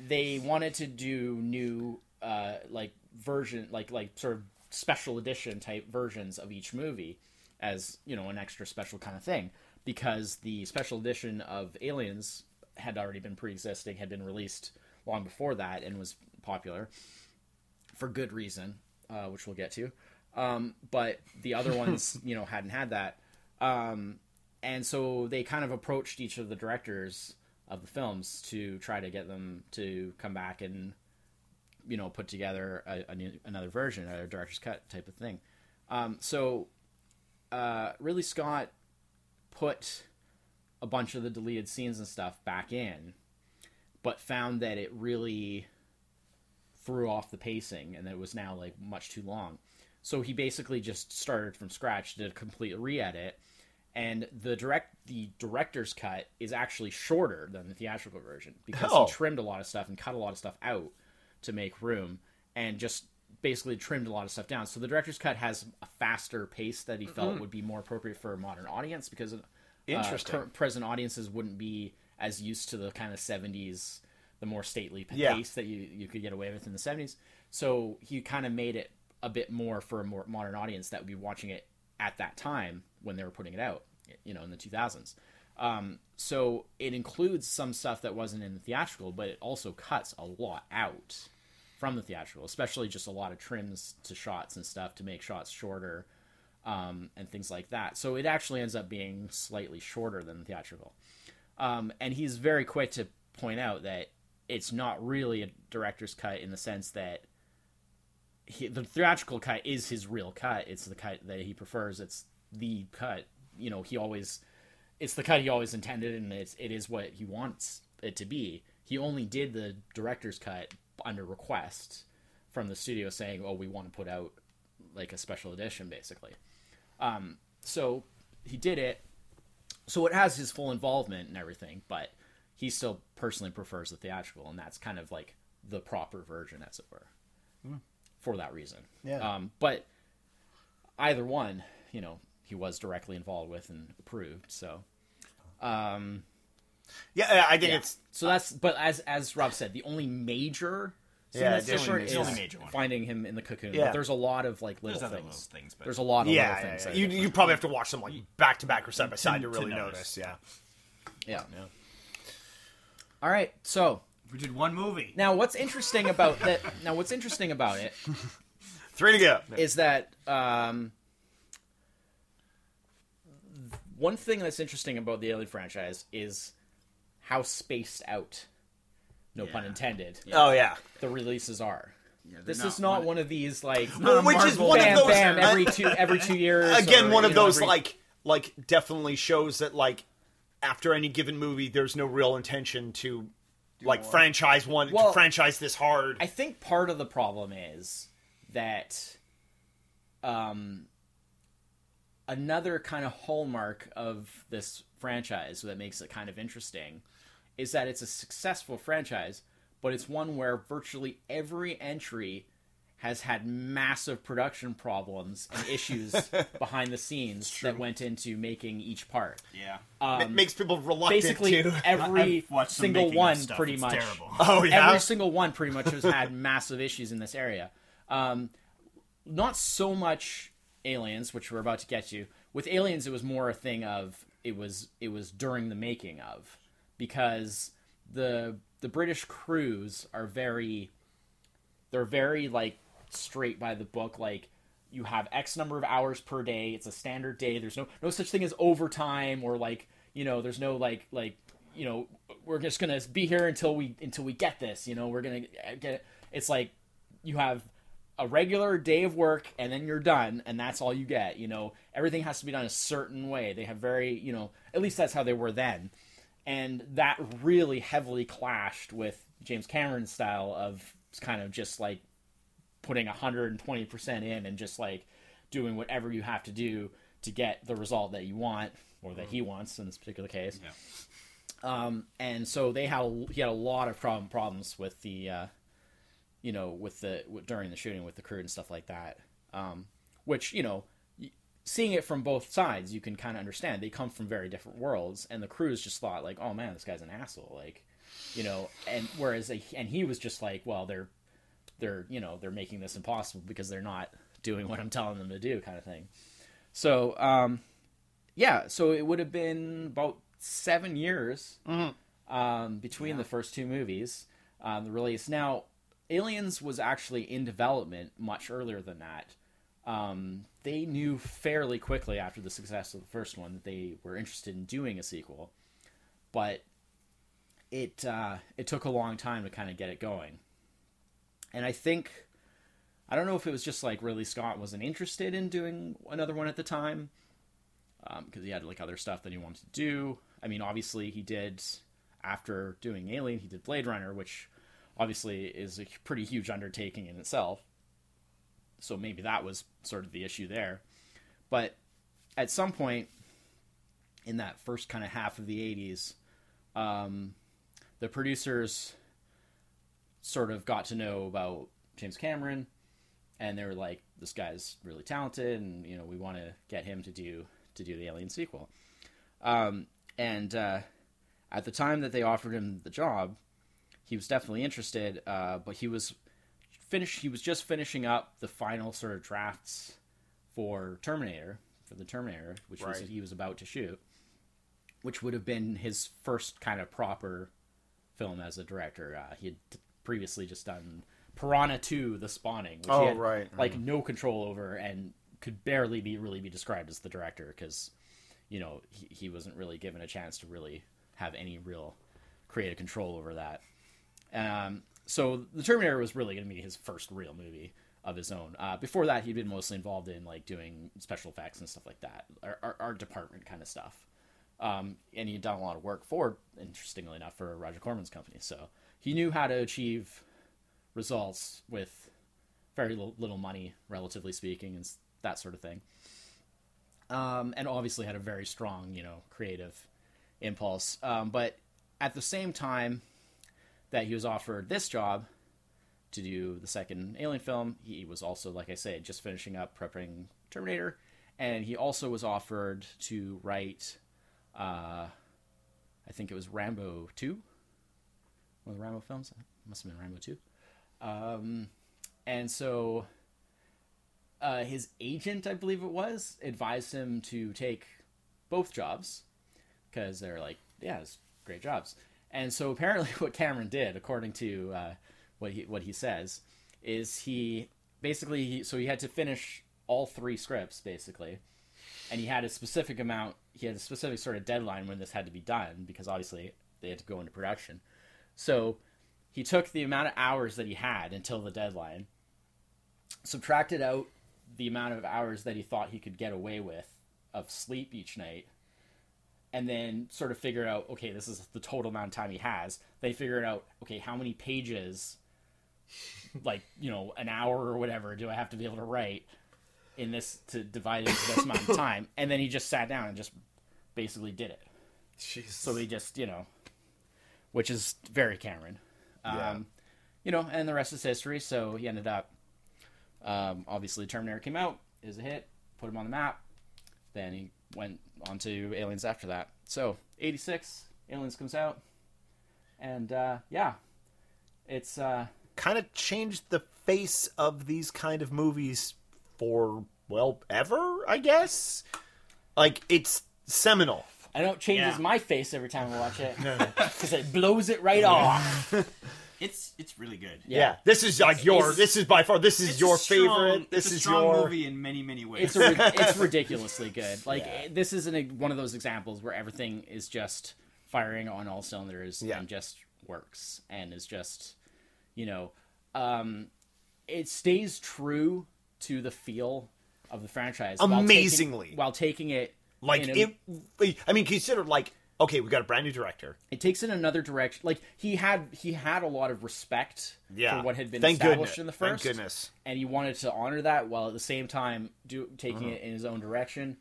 they wanted to do new uh, like version like like sort of special edition type versions of each movie as you know an extra special kind of thing. Because the special edition of aliens had already been pre-existing had been released long before that and was popular for good reason uh, which we'll get to. Um, but the other [laughs] ones you know hadn't had that. Um, and so they kind of approached each of the directors of the films to try to get them to come back and you know put together a, a new, another version a director's cut type of thing. Um, so uh, Ridley Scott put a bunch of the deleted scenes and stuff back in but found that it really threw off the pacing and it was now like much too long. So he basically just started from scratch did a complete re-edit and the direct the director's cut is actually shorter than the theatrical version because Oh. he trimmed a lot of stuff and cut a lot of stuff out to make room and just basically trimmed a lot of stuff down. So the director's cut has a faster pace that he felt would be more appropriate for a modern audience because uh, current present audiences wouldn't be as used to the kind of 70s the more stately pace Yeah. that you, you could get away with in the 70s so he kind of made it a bit more for a more modern audience that would be watching it at that time when they were putting it out you know in the 2000s um, so it includes some stuff that wasn't in the theatrical but it also cuts a lot out from the theatrical especially just a lot of trims to shots and stuff to make shots shorter um, and things like that so it actually ends up being slightly shorter than the theatrical um, and he's very quick to point out that it's not really a director's cut in the sense that he, the theatrical cut is his real cut. It's the cut that he prefers. It's the cut. You know, he always it's the cut he always intended, and it's it is what he wants it to be. He only did the director's cut under request from the studio, saying, "Oh, we want to put out like a special edition, basically." Um, so he did it. So it has his full involvement and everything, but he still personally prefers the theatrical, and that's kind of like the proper version, as it were, for that reason. Yeah. Um, but either one, you know, he was directly involved with and approved. So, um, Yeah, I think yeah. it's so that's. But as as Rob said, the only major Yeah, that's the only different major- is only major one. finding him in the cocoon. Yeah. But there's a lot of like little There's things. little things, but There's a lot of yeah, little yeah, things. yeah. that You you probably have to watch them like back to back or side by side to to really notice. notice. Yeah. Yeah. All right. So we did one movie. now, what's interesting about that? Now, what's interesting about it [laughs] Three to go. is that um, one thing that's interesting about the Alien franchise is how spaced out, no pun Yeah. intended, Oh yeah. the releases are. Yeah, This not is not one- one of these like Well, which is one bam of those bam every two [laughs] every two years. again or, one of know, those every- like like definitely shows that like after any given movie there's no real intention to like more. franchise one Well, to franchise this hard. I think part of the problem is that um, another kind of hallmark of this franchise that makes it kind of interesting is that it's a successful franchise, but it's one where virtually every entry has had massive production problems and issues [laughs] behind the scenes that went into making each part. Yeah. it makes people reluctant Basically, to [laughs] every [laughs] I've watched some single one, pretty much. terrible. Oh yeah. Every single one pretty much has had massive issues in this area. Um, not so much aliens, which we're about to get to. With aliens, it was more a thing of it was it was during the making of because the the British crews are very they're very like straight by the book like you have x number of hours per day it's a standard day there's no no such thing as overtime or like you know there's no like like you know we're just gonna be here until we until we get this you know we're gonna get it. It's like you have a regular day of work and then you're done and that's all you get you know. Everything has to be done a certain way. They have very you know at least that's how they were then and that really heavily clashed with James Cameron's style of kind of just like putting 120% in and just like doing whatever you have to do to get the result that you want or that he wants in this particular case. Um, and so they had a, he had a lot of problem problems with the uh, you know with the during the shooting with the crew and stuff like that. Um, which you know seeing it from both sides you can kind of understand they come from very different worlds and the crews just thought like oh man this guy's an asshole like you know and whereas they, and he was just like well they're they're you know they're making this impossible because they're not doing what I'm telling them to do kind of thing. So um, yeah, so it would have been about seven years um, between the first two movies, um, the release. Now, Aliens was actually in development much earlier than that. Um, they knew fairly quickly after the success of the first one that they were interested in doing a sequel, but it uh, it took a long time to kind of get it going. And I think I don't know if it was just like Ridley Scott wasn't interested in doing another one at the time because he had like other stuff that he wanted to do. I mean, obviously he did after doing Alien, he did Blade Runner, which obviously is a pretty huge undertaking in itself. So maybe that was sort of the issue there. But at some point in that first kind of half of the 80s, um, the producers sort of got to know about James Cameron and they were like this guy's really talented and you know we want to get him to do to do the alien sequel um, and uh, at the time that they offered him the job he was definitely interested uh, but he was finished he was just finishing up the final sort of drafts for terminator for the terminator which was he was about to shoot which would have been his first kind of proper film as a director uh, he had t- previously just done piranha 2 the spawning which Oh, he had right. like no control over and could barely be really be described as the director because you know he, he wasn't really given a chance to really have any real creative control over that. Um, so the Terminator was really going to be his first real movie of his own. Uh, before that, he'd been mostly involved in like doing special effects and stuff like that, art, art, art department kind of stuff. Um, and he'd done a lot of work for, interestingly enough, for Roger Corman's company. So he knew how to achieve results with very little money, relatively speaking, and that sort of thing. Um, and obviously had a very strong, you know, creative impulse. Um, but at the same time that he was offered this job to do the second Alien film, he was also, like I said, just finishing up prepping Terminator, and he also was offered to write, uh, I think it was Rambo two, one of the Rambo films. Must have been Rambo two. Um, and so uh, his agent, I believe it was, advised him to take both jobs because they're like, yeah, it's great jobs. And so apparently, [laughs] what Cameron did, according to uh, what he what he says, is he basically he, so he had to finish all three scripts basically, and he had a specific amount. He had a specific sort of deadline when this had to be done because obviously they had to go into production. So he took the amount of hours that he had until the deadline, subtracted out the amount of hours that he thought he could get away with of sleep each night, and then sort of figured out, okay, this is the total amount of time he has. They figured out, okay, how many pages, like, you know, an hour or whatever, do I have to be able to write in this to divide it into this amount of [laughs] time? And then he just sat down and just basically did it. Jeez. So he just, you know, which is very Cameron. Um, Yeah. You know, and the rest is history. So he ended up, um, obviously, Terminator came out, is a hit, put him on the map. Then he went on to Aliens after that. So, 86, Aliens comes out. And, uh, yeah, it's, uh, kind of changed the face of these kind of movies for well ever, I guess. Like it's seminal. I know it changes Yeah. my face every time I watch it [laughs] because [laughs] it blows it right off. [laughs] It's it's really good. Yeah. This is like your it's- this is by far this is your strong- favorite. This it's a is strong your movie in many many ways. it's a, [laughs] it's ridiculously good. Like Yeah. this isn't one of those examples where everything is just firing on all cylinders Yeah. and just works and is just, you know, um, it stays true to the feel of the franchise while taking- Amazingly. while taking it like a- it I mean consider like okay, we got a brand new director. it takes in another direction. Like he had he had a lot of respect Yeah. for what had been Thank established goodness. in the first. Thank goodness. and he wanted to honor that while at the same time do taking Uh-huh. it in his own direction.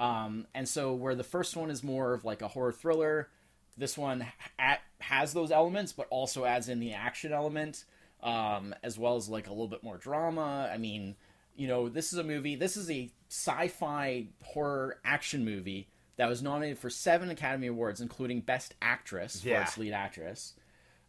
Um, and so where the first one is more of like a horror thriller, this one ha- has those elements, but also adds in the action element, um, as well as like a little bit more drama. I mean, you know, this is a movie. This is a sci-fi horror action movie that was nominated for seven Academy Awards, including Best Actress for Yeah. its lead actress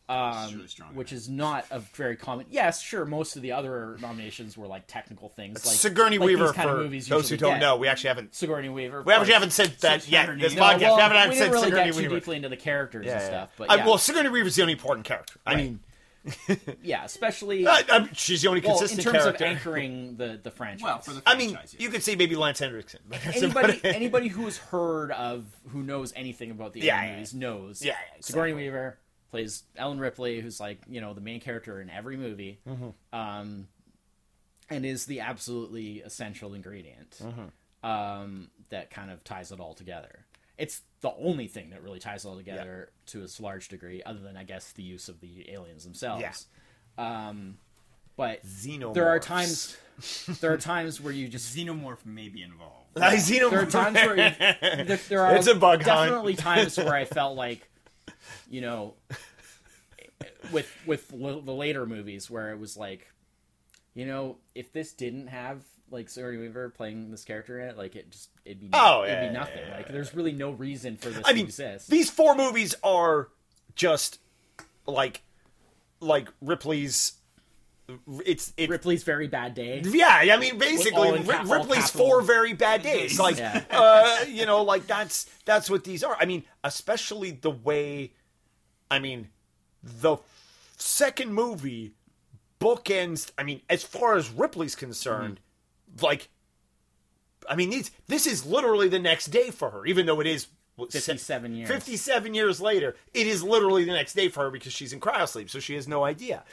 um, really which is not a very common. Yes, sure. Most of the other nominations were like technical things, like Sigourney like Weaver kind for of movies those who don't get. know. We actually haven't Sigourney Weaver. we actually haven't said that yet. This name. podcast No, well, haven't, haven't we said really Sigourney get too deeply into the characters and stuff, but I- yeah, well, Sigourney Weaver's the only important character. I mean, [laughs] yeah, especially I, I'm, she's the only well, in terms character. of anchoring the the franchise. well for the I mean, yeah. you could say maybe Lance Henriksen. but anybody about it. anybody who has heard of who knows anything about the Yeah, Alien yeah. movies knows. Yeah, yeah, Sigourney. Weaver plays Ellen Ripley, who's like you know the main character in every movie, Mm-hmm. um, and is the absolutely essential ingredient Mm-hmm. um, that kind of ties it all together. It's the only thing that really ties it all together to a large degree, other than I guess the use of the aliens themselves. Yeah. Um, but Xenomorphs. there are times there are times where you just [laughs] Xenomorph may be involved. Uh, Xenomorph. there are times where you, [laughs] there, there are It's a bug definitely times where I felt [laughs] like, you know, with with l- the later movies where it was like, you know, if this didn't have like Sigourney Weaver playing this character in it, like it just it'd be Oh, it'd yeah, be nothing. yeah, like there's really no reason for this I to mean, exist. these four movies are just like like Ripley's. It's it. Ripley's very bad day. yeah, I mean, basically, all in Ri- cap- Ripley's four very bad days. Like, Yeah. [laughs] uh, you know, like that's that's what these are. I mean, especially the way, I mean, the second movie bookends. I mean, as far as Ripley's concerned, like, I mean, these this is literally the next day for her, even though it is 57 years. 57 years later, it is literally the next day for her because she's in cryosleep, so she has no idea.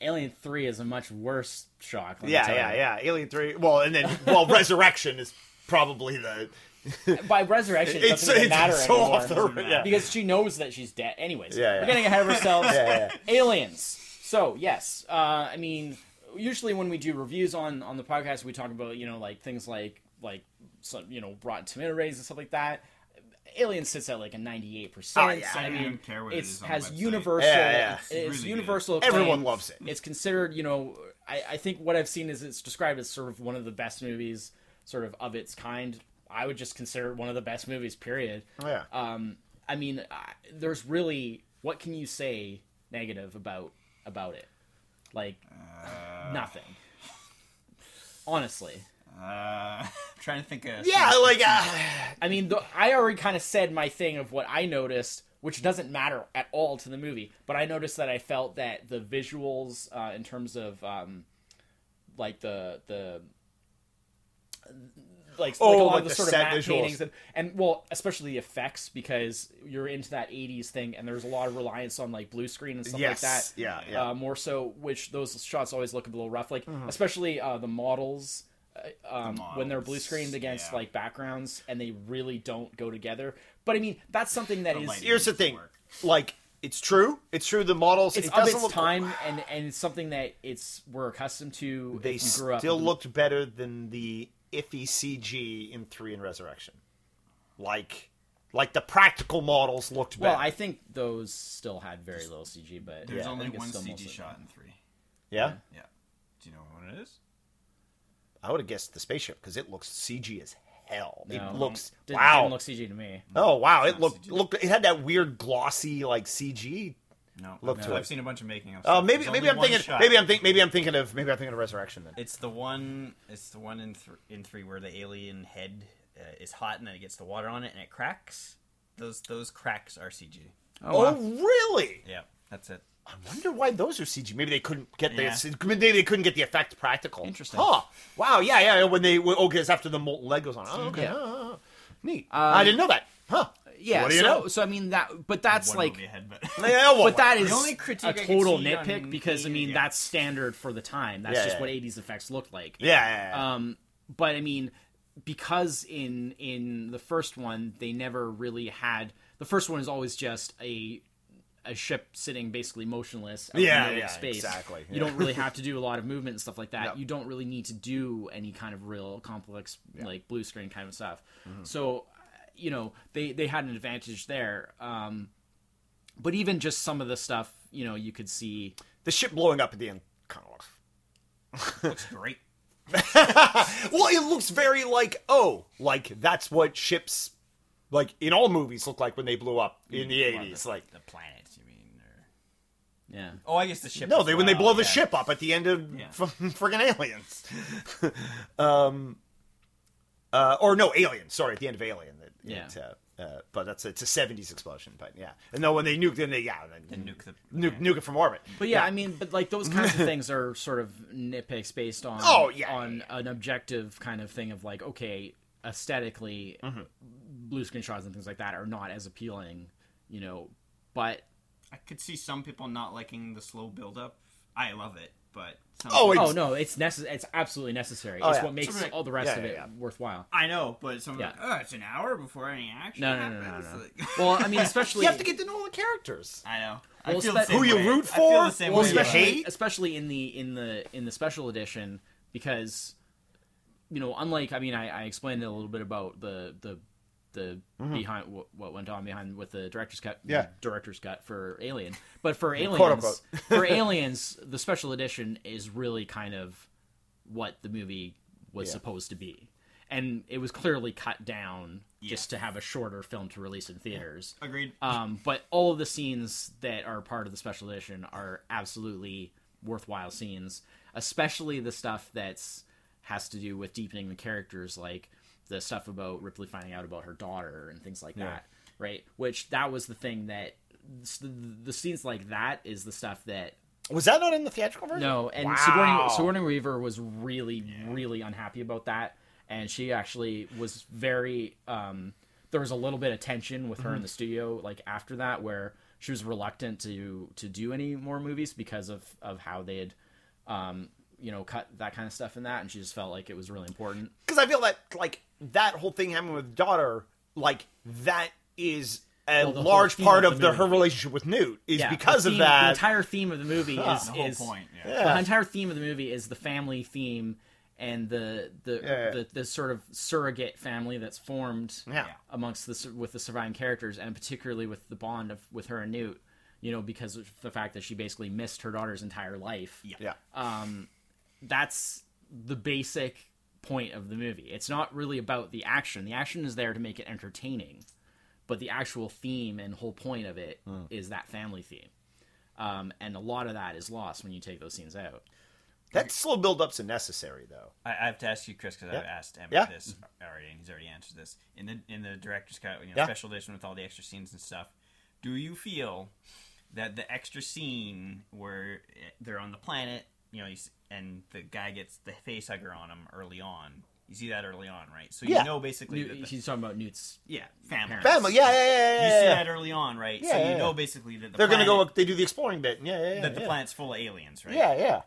Alien Three is a much worse shock. Yeah, yeah, you. yeah. Alien Three. Well, and then well, [laughs] Resurrection is probably the. [laughs] By resurrection, it It's- doesn't it's matter so anymore off the- yeah. because she knows that she's dead. Anyways, Yeah, yeah. we're getting ahead of [laughs] ourselves. Yeah, Aliens. So yes, uh, I mean, usually when we do reviews on on the podcast, we talk about you know like things like like some, you know Rotten Tomato ratings and stuff like that. Alien sits at like a ninety eight percent. Oh, yeah. I I don't mean, care what it it's has website. universal. Yeah, yeah. It's, It's really universal. good. Everyone loves it. It's considered, you know, I, I think what I've seen is it's described as sort of one of the best movies, sort of of its kind. I would just consider it one of the best movies. Period. Yeah. Um, I mean, I, there's really what can you say negative about about it? Like nothing. Honestly, Uh, I'm [laughs] trying to think of yeah, like uh, [laughs] I mean, the, I already kind of said my thing of what I noticed, which doesn't matter at all to the movie. But I noticed that I felt that the visuals, uh, in terms of um, like the the like, Oh, like a lot like of the, the sort of set matte visuals. paintings and, and well, especially the effects because you're into that '80s thing, and there's a lot of reliance on like blue screen and stuff yes, like that. yeah, yeah. Mm-hmm. Uh, more so, which those shots always look a little rough, like especially uh, the models. uh, Um, when they're blue screened against yeah. like backgrounds and they really don't go together. But I mean, that's something that is here's the thing, like it's true, it's true. The models, it's it of its look, time and and it's something that it's we're accustomed to. They if we grew up still looked better than the iffy CG in Three and Resurrection. Like, like the practical models looked better. Well, I think those still had very little CG, but There's yeah, only one CG mostly- shot in three. yeah, Yeah. Do you know what it is? I would have guessed the spaceship because it looks CG as hell. No. it looks Didn't, wow. didn't look CG to me. oh wow, it looked CG. looked. It had that weird glossy like CG. No. Look no. to. I've seen a bunch of making of. Oh, stuff. maybe There's maybe I'm thinking shot. maybe I'm think maybe I'm thinking of maybe I'm thinking of Resurrection then. It's the one. It's the one in th- in three where the alien head uh, is hot and then it gets the water on it and it cracks. Those those cracks are CG. Oh, oh, really? Yeah, that's it. I wonder why those are CG. Maybe they couldn't get Yeah. the maybe they couldn't get the effect practical. Interesting. Huh? Wow. Yeah. Yeah. When they oh, okay, it's after the molten leg goes on. Oh, okay. Yeah. Oh, oh, oh. Neat. Um, I didn't know that. Huh? Yeah, What do you so know? so I mean that, but that's One like movie ahead, but Yeah, well, But that is only critique a I could total see on nitpick because I mean yeah. that's standard for the time. That's Yeah, just yeah, what '80s effects looked like. Yeah. yeah, yeah. Um, but I mean, because in in the first one they never really had. The first one is always just a a ship sitting basically motionless out Yeah, the middle yeah, space. exactly, You don't really have [laughs] to do a lot of movement and stuff like that. Yep. You don't really need to do any kind of real complex like blue screen kind of stuff. Mm-hmm. So, you know, they they had an advantage there. Um, but even just some of the stuff, you know, you could see. the ship blowing up at the end kind of looks. [laughs] looks great. [laughs] Well, it looks very like oh, like that's what ships, like in all movies, look like when they blew up in the eighties. the, Like the planets, you mean? Or... Yeah. Oh, I guess the ship. no, they when they well, blow the yeah. ship up at the end of Yeah. [laughs] friggin' aliens. um, uh, or no, Alien. Sorry, at the end of Alien. That, Yeah. it, uh, uh, but that's it's a seventies explosion. But yeah, and then when they nuke, then they yeah, then Then nuke the nuke, nuke it from orbit. But yeah, I mean, but like those kinds of things are sort of nitpicks based on Oh, yeah, on yeah, an objective kind of thing of like okay, aesthetically, Mm-hmm. blue screen shots and things like that are not as appealing, you know. But I could see some people not liking the slow build up. I love it, but some Oh, people- oh no, it's necess- It's absolutely necessary. Oh, it's yeah. what makes like- all the rest yeah, of it yeah. worthwhile. I know, but some Yeah. like, oh, it's an hour before any action. No, no, no, no, happens." no. [laughs] Well, I mean, especially You have to get to know all the characters. I know. Well, I feel spe- the same Who you way. root I feel for? the same Well, way. especially, hate? especially in the in the in the special edition because you know unlike i mean i, I explained a little bit about the the the behind what, what went on behind with the director's cut Mm-hmm. Yeah. director's cut for alien but for [laughs] aliens [laughs] for aliens the special edition is really kind of what the movie was Yeah. supposed to be and it was clearly cut down just to have a shorter film to release in theaters Agreed. um, but all of the scenes that are part of the special edition are absolutely worthwhile scenes, especially the stuff that's has to do with deepening the characters, like the stuff about Ripley finding out about her daughter and things like that, right? Which that was the thing that the, the scenes like that is the stuff that Was that not in the theatrical version? no, and Wow. Sigourney, Sigourney Weaver was really, really unhappy about that, and she actually was very. Um, there was a little bit of tension with her in the studio like after that where she was reluctant to to do any more movies because of of how they had um you know cut that kind of stuff in that and she just felt like it was really important because I feel that like that whole thing happening with daughter, like that is a Well, the large part of of the the, her relationship with Newt is Yeah, because the of theme- the that. entire theme of the movie is the whole is point. Yeah. Yeah. the entire theme of the movie is the family theme and the the Yeah. the, the sort of surrogate family that's formed Yeah. amongst the with the surviving characters and particularly with the bond of with her and Newt you know because of the fact that she basically missed her daughter's entire life yeah, Um, that's the basic point of the movie. It's not really about the action. The action is there to make it entertaining, but the actual theme and whole point of it is that family theme. Um, and a lot of that is lost when you take those scenes out. that slow build up's necessary though. I, I have to ask you, Chris, because I've asked Emmett Yeah. this already, and he's already answered this. In the in the director's cut, you know, Yeah. special edition with all the extra scenes and stuff, do you feel that the extra scene where they're on the planet, you know, you and the guy gets the face hugger on him early on, you see that early on, right? So Yeah. you know basically, Newt, that the, he's talking about Newt's. yeah, family. parents. Family, yeah, yeah, yeah, yeah. You yeah, see yeah. that early on, right? so Yeah, you know yeah. basically that the They're gonna go. They do the exploring bit. Yeah, yeah, yeah. that the planet's full of aliens, right? Yeah, yeah.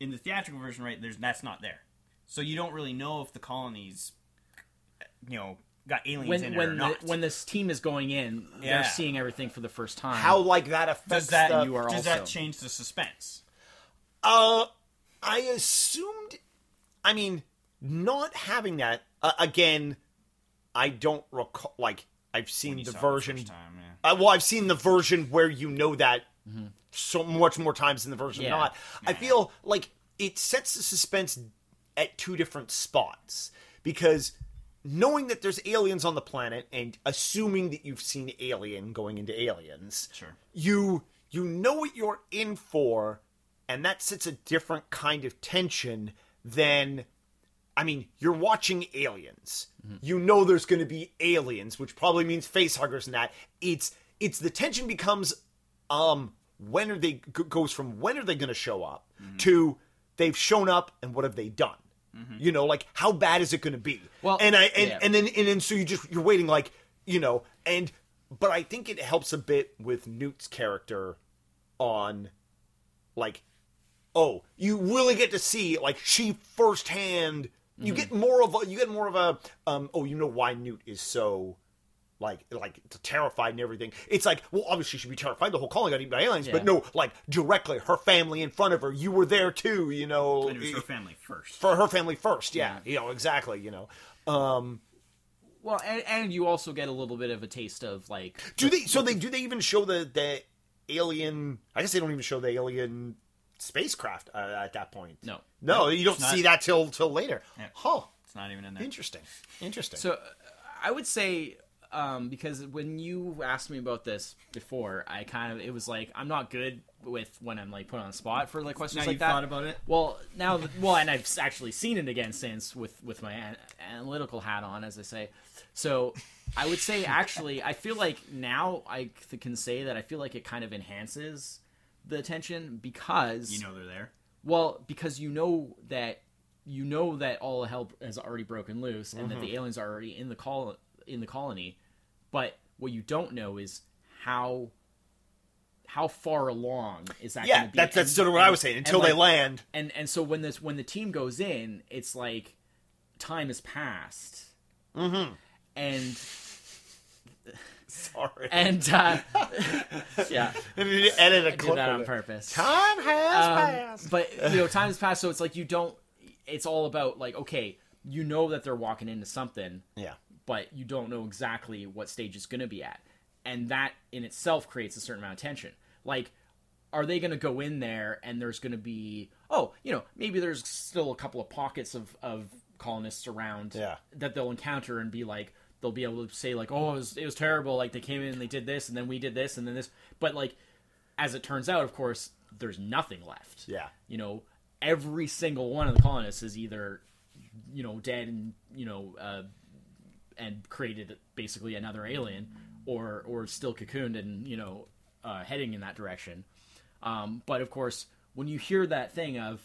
in the theatrical version, right, there's that's not there. So you don't really know if the colonies, you know, got aliens When in it when or the, not. when this team is going in, Yeah. they're seeing everything for the first time. How like that affects does that the, you are does also- that change the suspense? Uh, I assumed. I mean, not having that uh, again. I don't recall. Like I've seen the version. first time, yeah. Uh, well, I've seen the version where you know that so much more times than the version Yeah. not. I feel like it sets the suspense at two different spots because knowing that there's aliens on the planet and assuming that you've seen Alien going into Aliens, Sure. you you know what you're in for, and that sets a different kind of tension than I mean, you're watching aliens. Mm-hmm. You know there's going to be aliens, which probably means face huggers and that. It's it's the tension becomes um when are they g- goes from when are they going to show up mm-hmm. to they've shown up and what have they done? Mm-hmm. You know, like how bad is it going to be? Well, and I and, yeah. and then and then so you just you're waiting like you know and but I think it helps a bit with Newt's character on like oh you really get to see like she firsthand. You get more of a you get more of a um oh you know why newt is so like like terrified and everything. It's like well obviously she'd be terrified. The whole calling got eaten by aliens. But no like directly her family in front of her. You were there too you know. And it was her family first. for her family first yeah, you know exactly you know. Um well, and, and you also get a little bit of a taste of like do they so they do they even show the the alien i guess they don't even show the alien spacecraft uh, at that point No. no you don't it's not. see that till till later Yeah. huh It's not even in there. Interesting. Interesting. So uh, I would say um, because when you asked me about this before, I kind of it was like I'm not good with when I'm like put on the spot for like questions Now like you've that. thought about it? Well, now well, and I've actually seen it again since with with my an- analytical hat on, as I say. So I would say actually, I feel like now I can say that I feel like it kind of enhances the attention because You know they're there. well, because you know that you know that all hell has already broken loose and that the aliens are already in the col in the colony, but what you don't know is how how far along is that yeah, going to be? that's that's And- sort of what I was saying. and, Until they land. and and so when this when the team goes in, it's like time has passed, mm-hmm. and [laughs] Sorry. and uh, [laughs] yeah, And you edit a I did clip that on purpose. Time has Um, passed. but [laughs] you know, time has passed, so it's like you don't. It's all about like okay, you know that they're walking into something, Yeah. but you don't know exactly what stage it's going to be at, and that in itself creates a certain amount of tension. Like, are they going to go in there and there's going to be oh, you know, maybe there's still a couple of pockets of of colonists around Yeah. that they'll encounter and be like they'll be able to say like oh it was, it was terrible. Like they came in and they did this and then we did this and then this. But like as it turns out of course there's nothing left. Yeah. you know every single one of the colonists is either you know dead and you know uh, and created basically another alien or or still cocooned and you know uh, heading in that direction. Um, but of course when you hear that thing of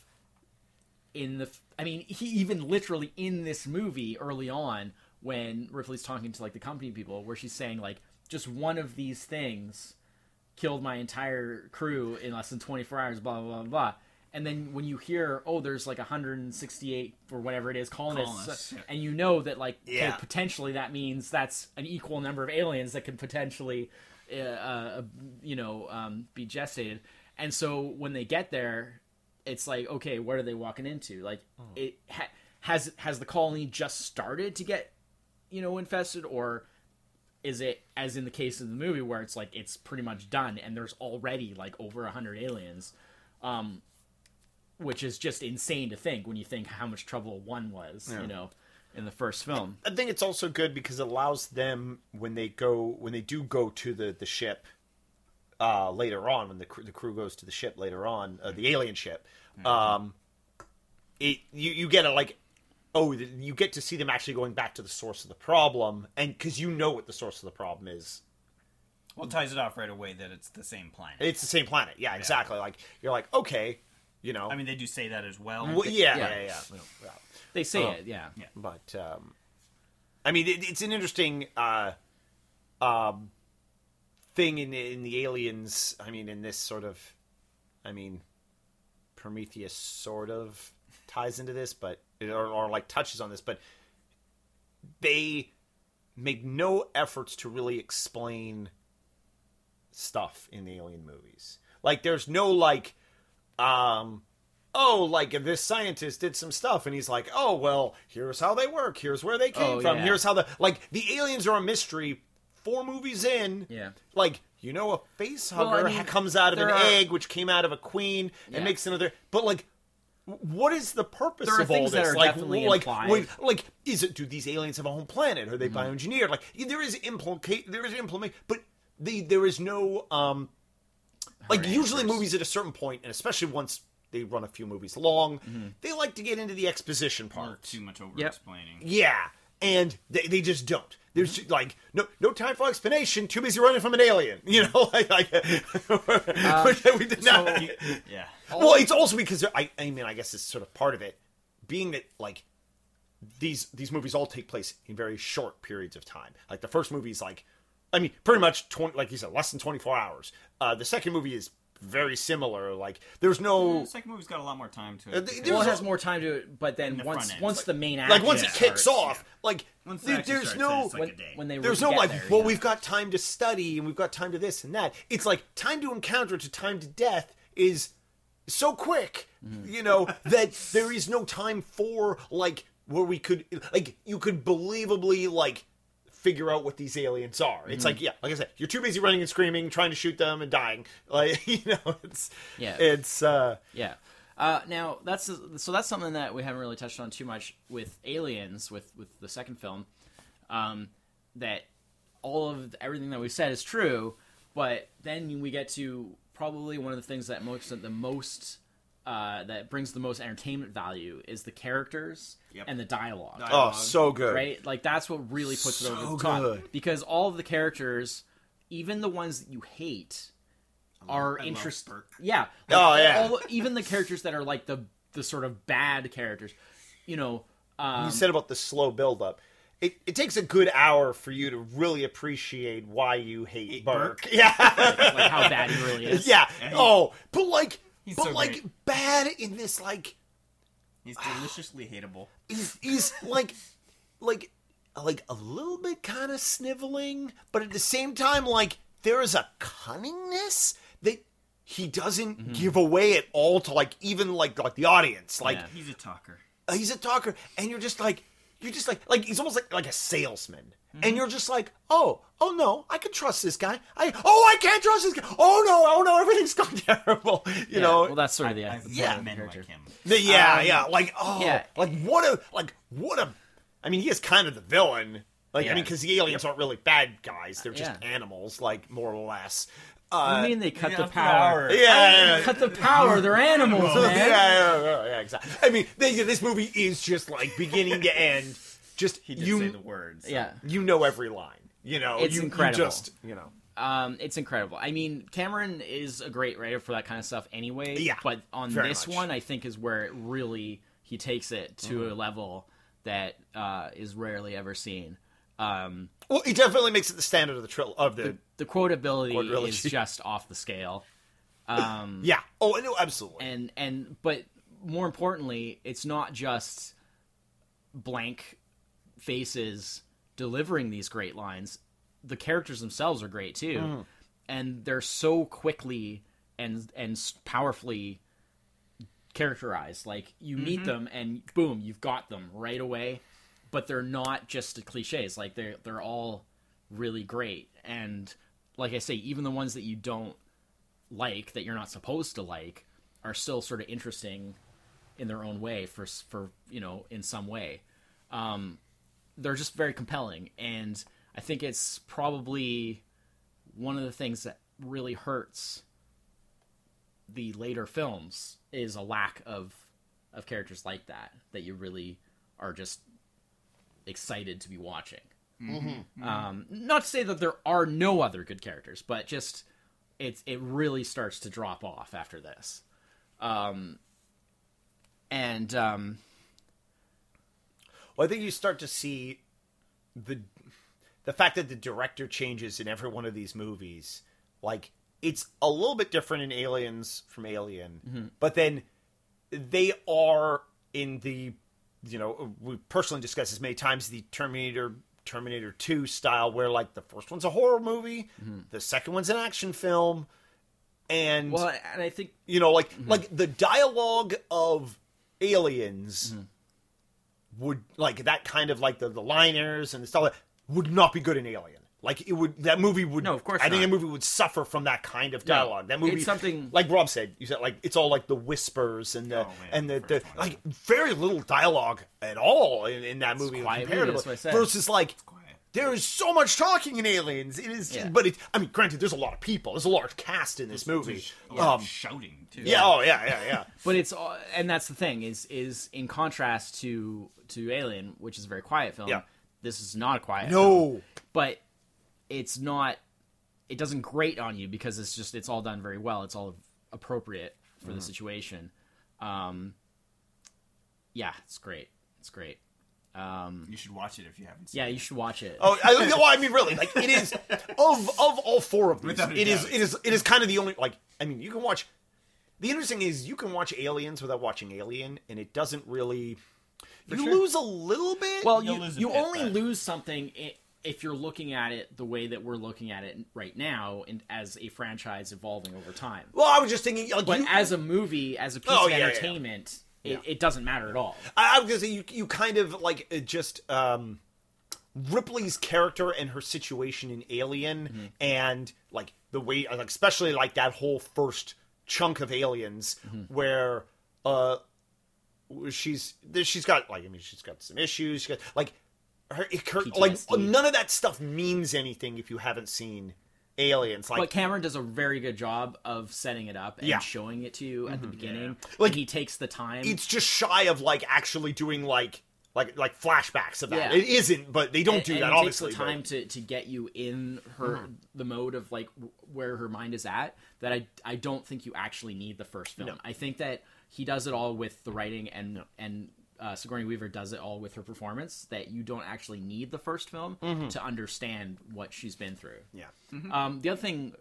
in the i mean he even literally in this movie early on when Ripley's talking to like the company people, where she's saying like just one of these things killed my entire crew in less than 24 hours, blah blah blah blah. And then when you hear, oh, there's like 168 or whatever it is colonists, Colonists, and you know that like okay, potentially that means that's an equal number of aliens that could potentially, uh, uh, you know, um, be gestated. And so when they get there, it's like, okay, what are they walking into? Like, it ha- has has the colony just started to get, you know, infested, or is it as in the case of the movie where it's like it's pretty much done and there's already like over a hundred aliens, um, which is just insane to think when you think how much trouble one was, you know, in the first film. I think it's also good because it allows them when they go when they do go to the the ship uh, later on when the crew, the crew goes to the ship later on uh, the alien ship. Um, it you you get a like oh you get to see them actually going back to the source of the problem and because you know what the source of the problem is. Well, it ties it off right away that it's the same planet. It's the same planet. Yeah, exactly. Like you're like okay, you know. I mean, they do say that as well. well, yeah, yeah. yeah, yeah, yeah. yeah. They say Oh. it, yeah. Yeah. but um, I mean, it, it's an interesting uh, um, thing in in the aliens. I mean, in this sort of, I mean, Prometheus sort of ties into this, but or, or like touches on this, but they make no efforts to really explain stuff in the alien movies. Like, there's no like, um, oh, like this scientist did some stuff, and he's like, oh, well, here's how they work. Here's where they came Oh, from. yeah. Here's how the like the aliens are a mystery. Four movies in, Yeah. like you know, a face Well, I mean, comes out of an are- egg, which came out of a queen, and Yeah. makes another. But like, what is the purpose There are of all things that this? are like, definitely like, implied. like, like, is it? Do these aliens have a home planet? Are they Mm-hmm. bioengineered? Like, there is implicate. There is implement, but the there is no um like Hard usually answers. movies at a certain point, and especially once they run a few movies long, Mm-hmm. they like to get into the exposition Or part. too much over Yep. explaining. Yeah, and they, they just don't. There's like no no time for explanation. Too busy running from an alien. You know, [laughs] like, like [laughs] which we did not. Yeah. well, it's also because I I mean I guess it's sort of part of it, being that like these these movies all take place in very short periods of time. Like the first movie is like, I mean, pretty much twenty, like you said, less than twenty four hours. Uh, the second movie is very similar. Like there's no The second movie's got a lot more time to Uh, it. th- Well, it has more time to it, but then the once once Like- the main action like once it kicks starts, off, like Once it there's starts, no it's like when, a day. when they there's no like there, well yeah. we've got time to study and we've got time to this and that it's like time to encounter to time to death is so quick Mm-hmm. you know that there is no time for like where we could like you could believably like figure out what these aliens are Mm-hmm. it's like yeah like i said you're too busy running and screaming trying to shoot them and dying [laughs] like you know it's Yeah. it's uh Yeah. Uh, now that's so that's something that we haven't really touched on too much with Aliens with with the second film. Um, that all of everything that we said is true, but then we get to probably one of the things that most the most uh, that brings the most entertainment value is the characters Yep. and the dialogue. oh so good right? Like that's what really puts it over So the top good. because all of the characters, even the ones that you hate, are interesting. Burke. Yeah. Oh, yeah. all- even the characters that are like the the sort of bad characters, you know. Um, you said about the slow buildup. It, it takes a good hour for you to really appreciate why you hate Burke. Burke? [laughs] Yeah, like how bad he really is. yeah. Yeah, oh, but like, He's but so like great. bad in this like He's deliciously hateable. he's, he's like like like a little bit kind of sniveling, but at the same time, like there is a cunningness that he doesn't Mm-hmm. give away at all to like even like like the audience. Like Yeah. He's a talker. uh, he's a talker, and you're just like you're just like like he's almost like like a salesman. And you're just like, oh, oh no, I can trust this guy. I, oh, I can't trust this guy. Oh no, oh no, everything's [laughs] gone terrible. You Yeah, know, well, that's sort of the I've yeah, men like him. The- yeah, Um, yeah, like oh, yeah. like what a like what a. I mean, he is kind of the villain. Like I mean, because the aliens aren't really bad guys; they're just Yeah. animals, like more or less. I Uh, mean, they cut Yeah, the after power. hour. yeah, yeah, yeah. Cut the power. They're animals, [laughs] yeah, man. yeah, yeah, yeah, yeah, exactly. I mean, they, this movie is just like beginning to end. Just He did you, say the words. Yeah. you know every line. You know, It's you, you incredible. just you know. Um, it's incredible. I mean, Cameron is a great writer for that kind of stuff anyway. Yeah, But on very this much. one, I think is where it really he takes it to Mm-hmm. a level that uh, is rarely ever seen. Um, Well, it definitely makes it the standard of the trill of the. the quotability Quadrilogy. is just off the scale. [laughs] Um, yeah. Oh, no, absolutely. and and but more importantly, it's not just blank faces delivering these great lines. The characters themselves are great too, and they're so quickly and and powerfully characterized. Like you meet them and boom, you've got them right away. But they're not just cliches. Like they're they're all really great. And like I say, even the ones that you don't like that you're not supposed to like are still sort of interesting in their own way for for you know in some way um they're just very compelling. And i think it's probably one of the things that really hurts the later films is a lack of of characters like that that you really are just excited to be watching. Um not to say that there are no other good characters but just it's it really starts to drop off after this. Um and um Well, I think you start to see the the fact that the director changes in every one of these movies. Like it's a little bit different in Aliens from Alien, mm-hmm. but then they are in the you know we personally discussed this many times the Terminator Terminator 2 style where like the first one's a horror movie, mm-hmm. the second one's an action film and well and i think you know like mm-hmm. like the dialogue of aliens would like that kind of like the, the liners and the stuff like, would not be good in alien like it would that movie would No, of course i think not. that movie would suffer from that kind of dialogue that movie it's something- like rob said you said like it's all like the whispers and the Oh, man, and the, the the like very little dialogue at all in, in that movie quiet compared movie, to that's what I said. versus like quiet. There is so much talking in aliens it is Yeah. but it i mean granted there's a lot of people there's a large cast in this movie There's a um shouting too. yeah oh yeah yeah yeah [laughs] but it's all- and that's the thing is is in contrast to to alien which is a very quiet film Yeah. this is not a quiet No. film, but it's not it doesn't grate on you because it's just it's all done very well it's all appropriate for Mm-hmm. the situation um yeah it's great it's great um You should watch it if you haven't seen yeah it. you should watch it Oh, I, well, I mean, really, like it is [laughs] of of all four of these. Without a It is doubt. it is it is kind of the only like. I mean, you can watch. The interesting is you can watch Aliens without watching Alien, and it doesn't really. You sure. lose a little bit. Well, You'll you, lose a you bit, only but- lose something i- if you're looking at it the way that we're looking at it right now, and as a franchise evolving over time. well, I was just thinking, like, But you, as a movie, as a piece Oh, of yeah, yeah. entertainment, It, it doesn't matter at all. I, I was gonna say you you kind of like it just um, Ripley's character and her situation in Alien, Mm-hmm. and like the way, like especially like that whole first chunk of Aliens Mm-hmm. where uh she's she's got like I mean she's got some issues. She got like her, her like none of that stuff means anything if you haven't seen Aliens. Like But Cameron does a very good job of setting it up and Yeah. showing it to you at the mm-hmm. beginning. Like, Like he takes the time. it's just shy of like actually doing like like like flashbacks of that. Yeah. It isn't, but they don't and- do that it obviously. takes the time to, to get you in her mm-hmm. the mode of like where her mind is at that I I don't think you actually need the first film. No. I think that he does it all with the writing and and uh, Sigourney Weaver does it all with her performance. That you don't actually need the first film to understand what she's been through. Yeah. Um, the other thing,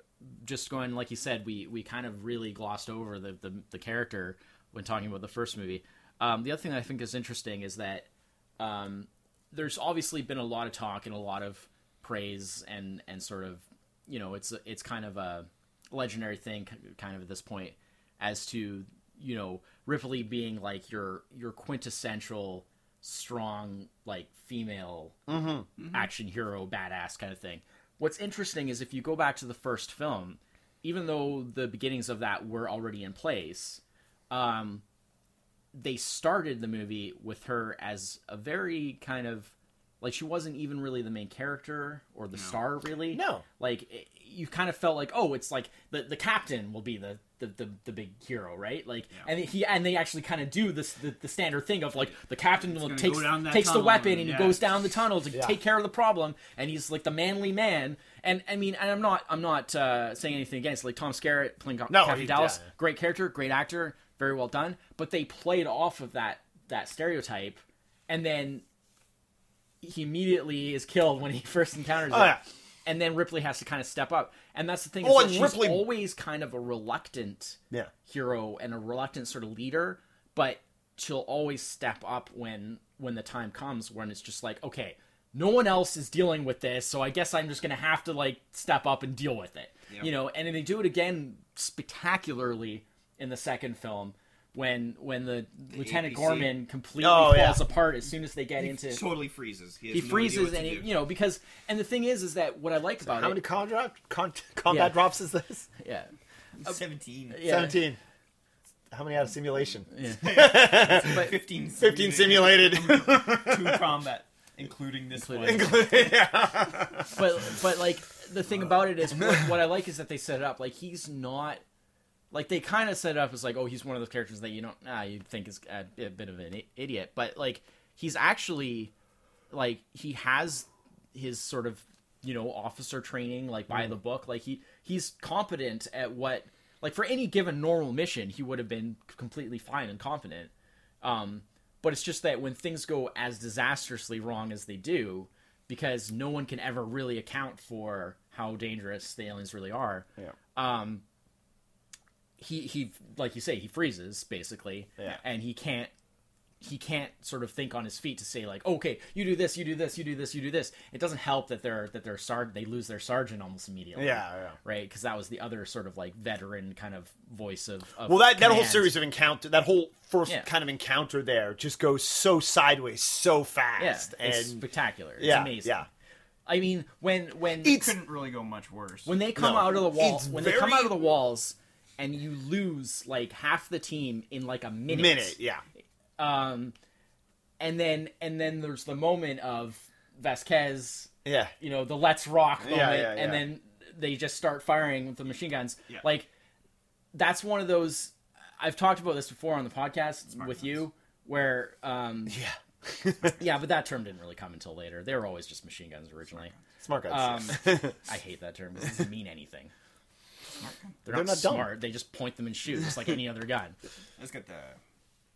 just going like you said, we we kind of really glossed over the the, the character when talking about the first movie. Um, the other thing I think is interesting is that um, there's obviously been a lot of talk and a lot of praise and and sort of you know it's it's kind of a legendary thing kind of at this point as to you know Ripley being like your your quintessential strong like female action hero badass kind of thing. What's interesting is if you go back to the first film, even though the beginnings of that were already in place, um, they started the movie with her as a very kind of like she wasn't even really the main character or the star really No. like it, you kind of felt like oh it's like the the captain will be the the, the, the big hero right? Like and he and they actually kind of do this the, the standard thing of like the captain will gonna takes go down that takes the weapon and- and he goes down the tunnel to Yeah. take care of the problem and he's like the manly man. And I mean and I'm not I'm not uh, saying anything against like Tom Skerritt playing No, Captain he- Dallas. yeah. great character great actor very well done. But they played off of that that stereotype and then he immediately is killed when he [laughs] first encounters Oh, it. Yeah. And then Ripley has to kind of step up, and that's the thing. Oh, is that she's Ripley- always kind of a reluctant Yeah. hero and a reluctant sort of leader, but she'll always step up when when the time comes when it's just like, okay, no one else is dealing with this, so I guess I'm just gonna have to like step up and deal with it. You know, and then they do it again spectacularly in the second film when when the, Lieutenant APC. Gorman completely Oh, yeah. falls apart as soon as they get into totally freezes. He, has he no idea freezes what to and he, do. you know because and the thing is is that what I like about it. How it many combat con- [laughs] combat Yeah. drops is this? yeah [laughs] seventeen. yeah 17. How many out of simulation? [laughs] but 15, 15 simulated. two combat, including this Including- one. but but like the thing about it is what, what I like is that they set it up like he's not like they kind of set it up as like oh he's one of those characters that you don't ah you think is a, a bit of an i- idiot but like he's actually like he has his sort of you know officer training like by the book. Like he he's competent at what like for any given normal mission he would have been completely fine and confident. Um but it's just that when things go as disastrously wrong as they do because no one can ever really account for how dangerous the aliens really are Yeah. um he he like you say he freezes basically Yeah. and he can't he can't sort of think on his feet to say like okay you do this you do this you do this you do this it doesn't help that they're that they're sar- they lose their sergeant almost immediately Yeah, yeah. right because that was the other sort of like veteran kind of voice of, of Well, that, that whole series of encounter, that whole first Yeah. kind of encounter there just goes so sideways so fast yeah fast. it's and spectacular it's yeah, amazing yeah. i mean when when it Couldn't really go much worse. when they come No, out of the wall it's when they come out of the walls and you lose like half the team in like a minute Minute, yeah. um and then and then there's the moment of Vasquez Yeah. you know the let's rock moment Yeah, yeah, yeah. and then they just start firing with the machine guns like that's one of those i've talked about this before on the podcast with guns. you where um [laughs] Yeah. yeah but that term didn't really come until later they were always just machine guns originally Smart guys. um [laughs] i hate that term it doesn't mean anything they're, They're not, not dumb. smart they just point them and shoot just like any other gun [laughs] Let's get the.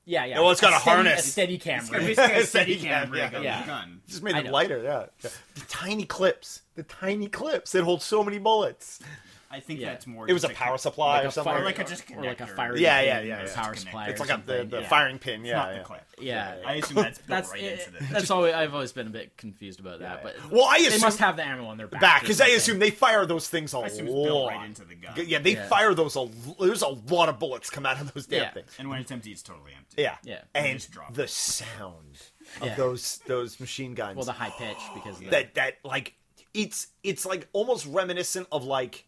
yeah yeah well, it's got a steady, harness. a steady camera, It's got rig. basically [laughs] a steady camera, cam rig yeah. on Yeah. gun. just made it know. lighter, yeah. The tiny clips. The tiny clips that hold so many bullets. I think Yeah. that's more. It was a just power supply like or something. fire, Or like a just or like a fire Yeah, pin yeah, yeah, yeah. power supply it's like a, the, the yeah. firing pin, It's yeah. not yeah. the clip. Yeah. I assume that's built That's right it- into the. that's always I've always been a bit confused about that, Yeah. but Well, I assume, they must have the ammo on their back. back because I assume they fire those things a I assume it's built lot. right into the gun. Yeah, they Yeah. fire those. A, there's a lot of bullets come out of those damn Yeah. things. And when it's empty, it's totally empty. Yeah, Yeah. And the sound of those those machine guns. well the high pitch because that that like it's it's like almost reminiscent of like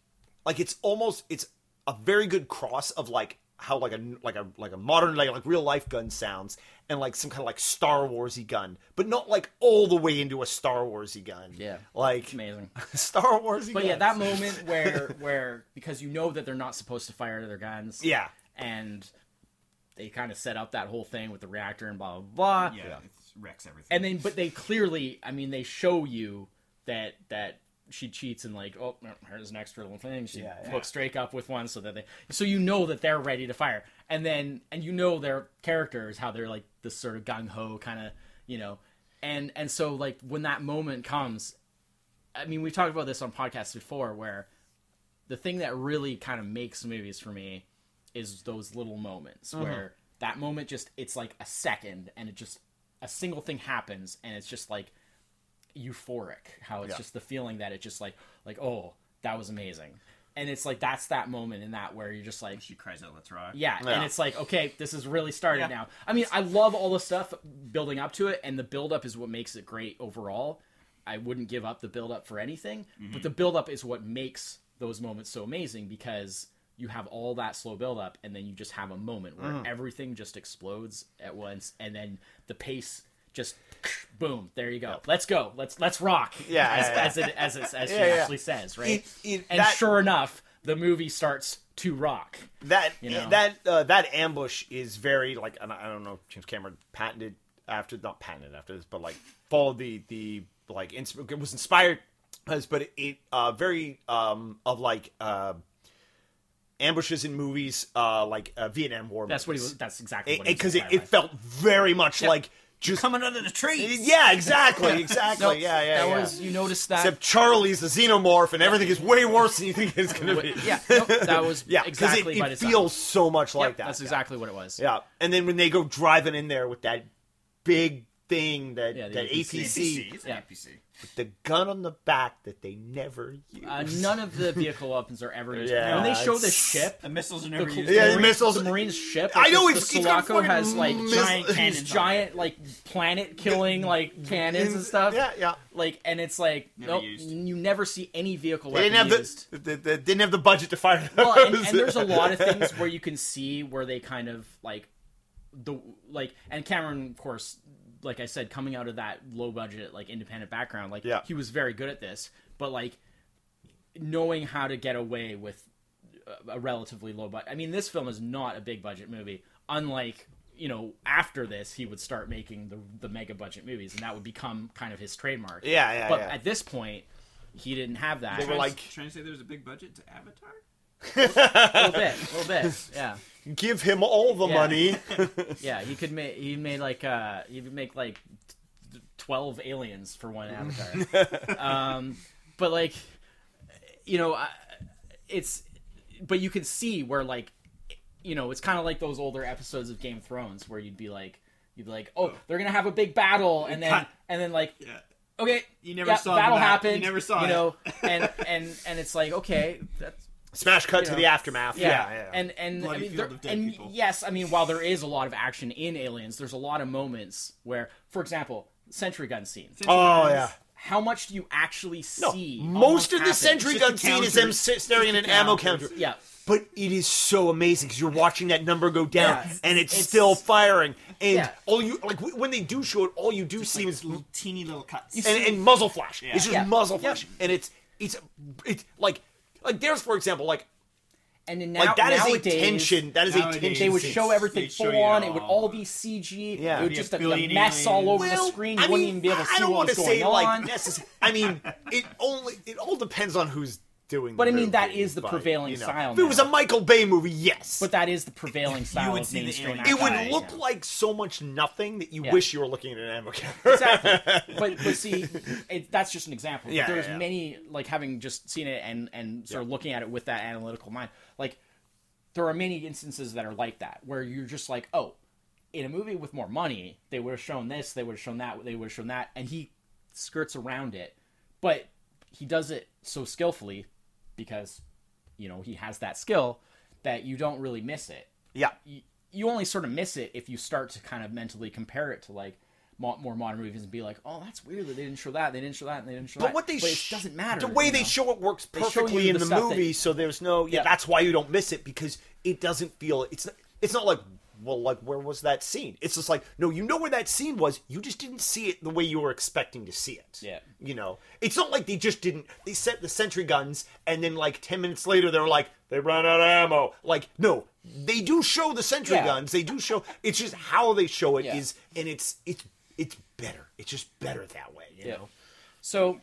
like it's almost it's a very good cross of like how like a like a like a modern like like real life gun sounds and like some kind of like Star Warsy gun, but not like all the way into a Star Warsy gun. Yeah. like amazing. [laughs] Star Warsy. Gun. But yeah, that moment [laughs] where where because you know that they're not supposed to fire their guns. Yeah, And they kind of set up that whole thing with the reactor and blah blah blah. Yeah, it wrecks everything. And then but they clearly I mean they show you that that she cheats and like oh mm, here's an extra little thing. She Yeah, yeah. hooks Drake up with one so that they so you know that they're ready to fire. And then and you know their characters how they're like this sort of gung ho kind of you know. And and so like when that moment comes I mean we've talked about this on podcasts before where the thing that really kind of makes movies for me is those little moments mm-hmm. where that moment just it's like a second and it just a single thing happens and it's just like euphoric how it's Yeah. just the feeling that it just like like oh that was amazing and it's like that's that moment in that where you're just like she cries out, "Let's rock!" yeah, Yeah. and it's like okay this is really started Yeah. now i mean i love all the stuff building up to it and the build up is what makes it great overall i wouldn't give up the build up for anything but mm-hmm. the build up is what makes those moments so amazing because you have all that slow build up and then you just have a moment where mm. everything just explodes at once and then the pace just [laughs] boom there you go let's go let's let's rock Yeah, as, yeah, yeah. it as, it, as [laughs] she Yeah, actually says right It- it- and that- sure enough the movie starts to rock that You know? that uh, that ambush is very like and I don't know if James Cameron patented after not patented after this, but like followed the the like it was inspired as but it uh very um of like uh ambushes in movies uh like uh, Vietnam War That's what he was. That's exactly what because it, inspired it felt very much Yep. like just Coming under the trees. Eh, yeah, exactly, [laughs] exactly, No, yeah, yeah, that yeah. was you noticed that. Except Charlie's a xenomorph, and everything is way worse than you think it's going to be. yeah, no, that was [laughs] yeah, exactly it, it design. feels so much Yep, like that. That's yeah. exactly what it was. Yeah, and then when they go driving in there with that big thing that Yeah, the that APC. APC, It's Yeah. APC. With the gun on the back that they never use. Uh, none of the [laughs] vehicle weapons are ever used. Yeah, when they show the ship, The missiles are the, never cl- used. the Yeah, Marine- missiles- the Marines ship. I know, the, it's- the it's Sulaco fucking has like miss- giant cannons cannons, on it. giant like planet killing like [laughs] cannons and stuff. Yeah, yeah. Like, and it's like Never nope, used. you never see any vehicle weapons. They weapon didn't have used. [laughs] the, the, the didn't have the budget to fire those. well, and, and there's a lot of things where you can see where they kind of like the like and Cameron of course like I said coming out of that low budget like independent background like Yeah. he was very good at this but like knowing how to get away with a- a relatively low budget I mean this film is not a big budget movie unlike you know after this he would start making the the mega budget movies and that would become kind of his trademark Yeah, yeah, but yeah. at this point he didn't have that They were like- trying to say there's a big budget to Avatar. [laughs] a little bit a little bit yeah Give him all the Yeah. money. [laughs] Yeah, he could make he made like uh he would make like twelve aliens for one avatar. [laughs] um, but like, you know, I- it's but you can see where like, you know, it's kind of like those older episodes of Game of Thrones where you'd be like, you'd be like, oh, they're gonna have a big battle, and then and then like. Yeah. Okay, You never yeah, saw the battle bat- happened. you never saw you it. know, [laughs] and and and it's like okay, that's Smash cut You to know. the aftermath. yeah, Yeah, yeah. and and I mean, there- of dead and people. yes, I mean, while there is a lot of action in Aliens, there's a lot of moments where, for example, sentry gun scene. oh yeah. How much do you actually No, see? most of the happen? sentry gun the scene is them staring at an ammo counters. counter. Yeah, But it is so amazing because you're watching that number go down Yeah, and it's, it's- still firing, and Yeah. all you like when they do show it, all you do see is little teeny little cuts. and, and muzzle flash. It's just Yeah. muzzle Yep. flash, and it's it's it's like like there's for example like and then now, like that is nowadays, a tension. That is a tension. They would show everything They'd show full you on. all. It would all be CG. Yeah. it would Be a just a, a mess all aliens. over the Well, screen. I You wouldn't mean, even be able to I see don't what want was to going say on. like necessary. I mean, it only it all depends on who's doing. But the I mean, that movie, is the but, prevailing you know. style If it was a Michael Bay movie, yes, but that is the prevailing style You would of see the mainstream alien it would look yeah. like so much nothing that you Yeah. wish you were looking at an ammo exactly. [laughs] But but see, it, that's just an example. Yeah, but there's yeah. many like having just seen it and and sort of looking at it with that analytical mind. Like there are many instances that are like that where you're just like, oh, in a movie with more money, they would have shown this, they would have shown that, they would have shown that, and he skirts around it, but he does it so skillfully because you know he has that skill that you don't really miss it yeah, you, you only sort of miss it if you start to kind of mentally compare it to like mo- more modern movies and be like, oh, that's weird that they didn't show that, they didn't show that, and they didn't show but that. what they but sh- it doesn't matter. The way they know? show it works perfectly in the the, movie, that- so there's no. Yeah, Yeah. that's why you don't miss it because it doesn't feel. It's not, it's not like well, like where was that scene? It's just like no, you know where that scene was. You just didn't see it the way you were expecting to see it. Yeah. you know, it's not like they just didn't. They set the sentry guns, and then like ten minutes later, they were like they ran out of ammo. Like no, they do show the sentry Yeah. guns. They do show. It's just how they show it is, Yeah. and it's it's it's better. It's just better that way. You Yeah. know. So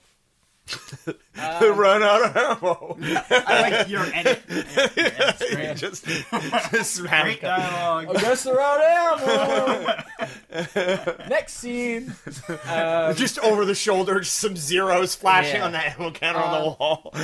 They run out of ammo. I like your edit. [laughs] great. [laughs] just, just smash Great dialogue. I guess they're out of ammo. [laughs] Next scene. Um, just over the shoulder, just some zeros flashing Yeah. on the ammo counter on the Um, wall.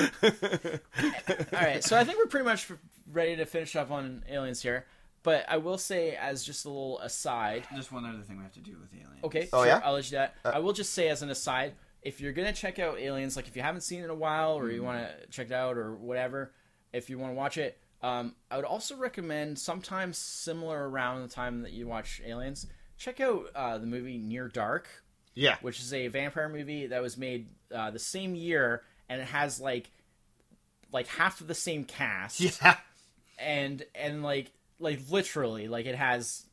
all right, so I think we're pretty much ready to finish up on aliens here. But I will say, as just a little aside, Just one other thing we have to do with aliens. Okay, Oh, sure, yeah? I'll let you do that. I will just say as an aside, if you're gonna check out Aliens, like if you haven't seen it in a while or you want to check it out or whatever, if you want to watch it, um, I would also recommend sometime similar around the time that you watch Aliens, check out uh, the movie Near Dark, yeah. which is a vampire movie that was made uh, the same year, and it has like like half of the same cast Yeah. and and like like literally like it has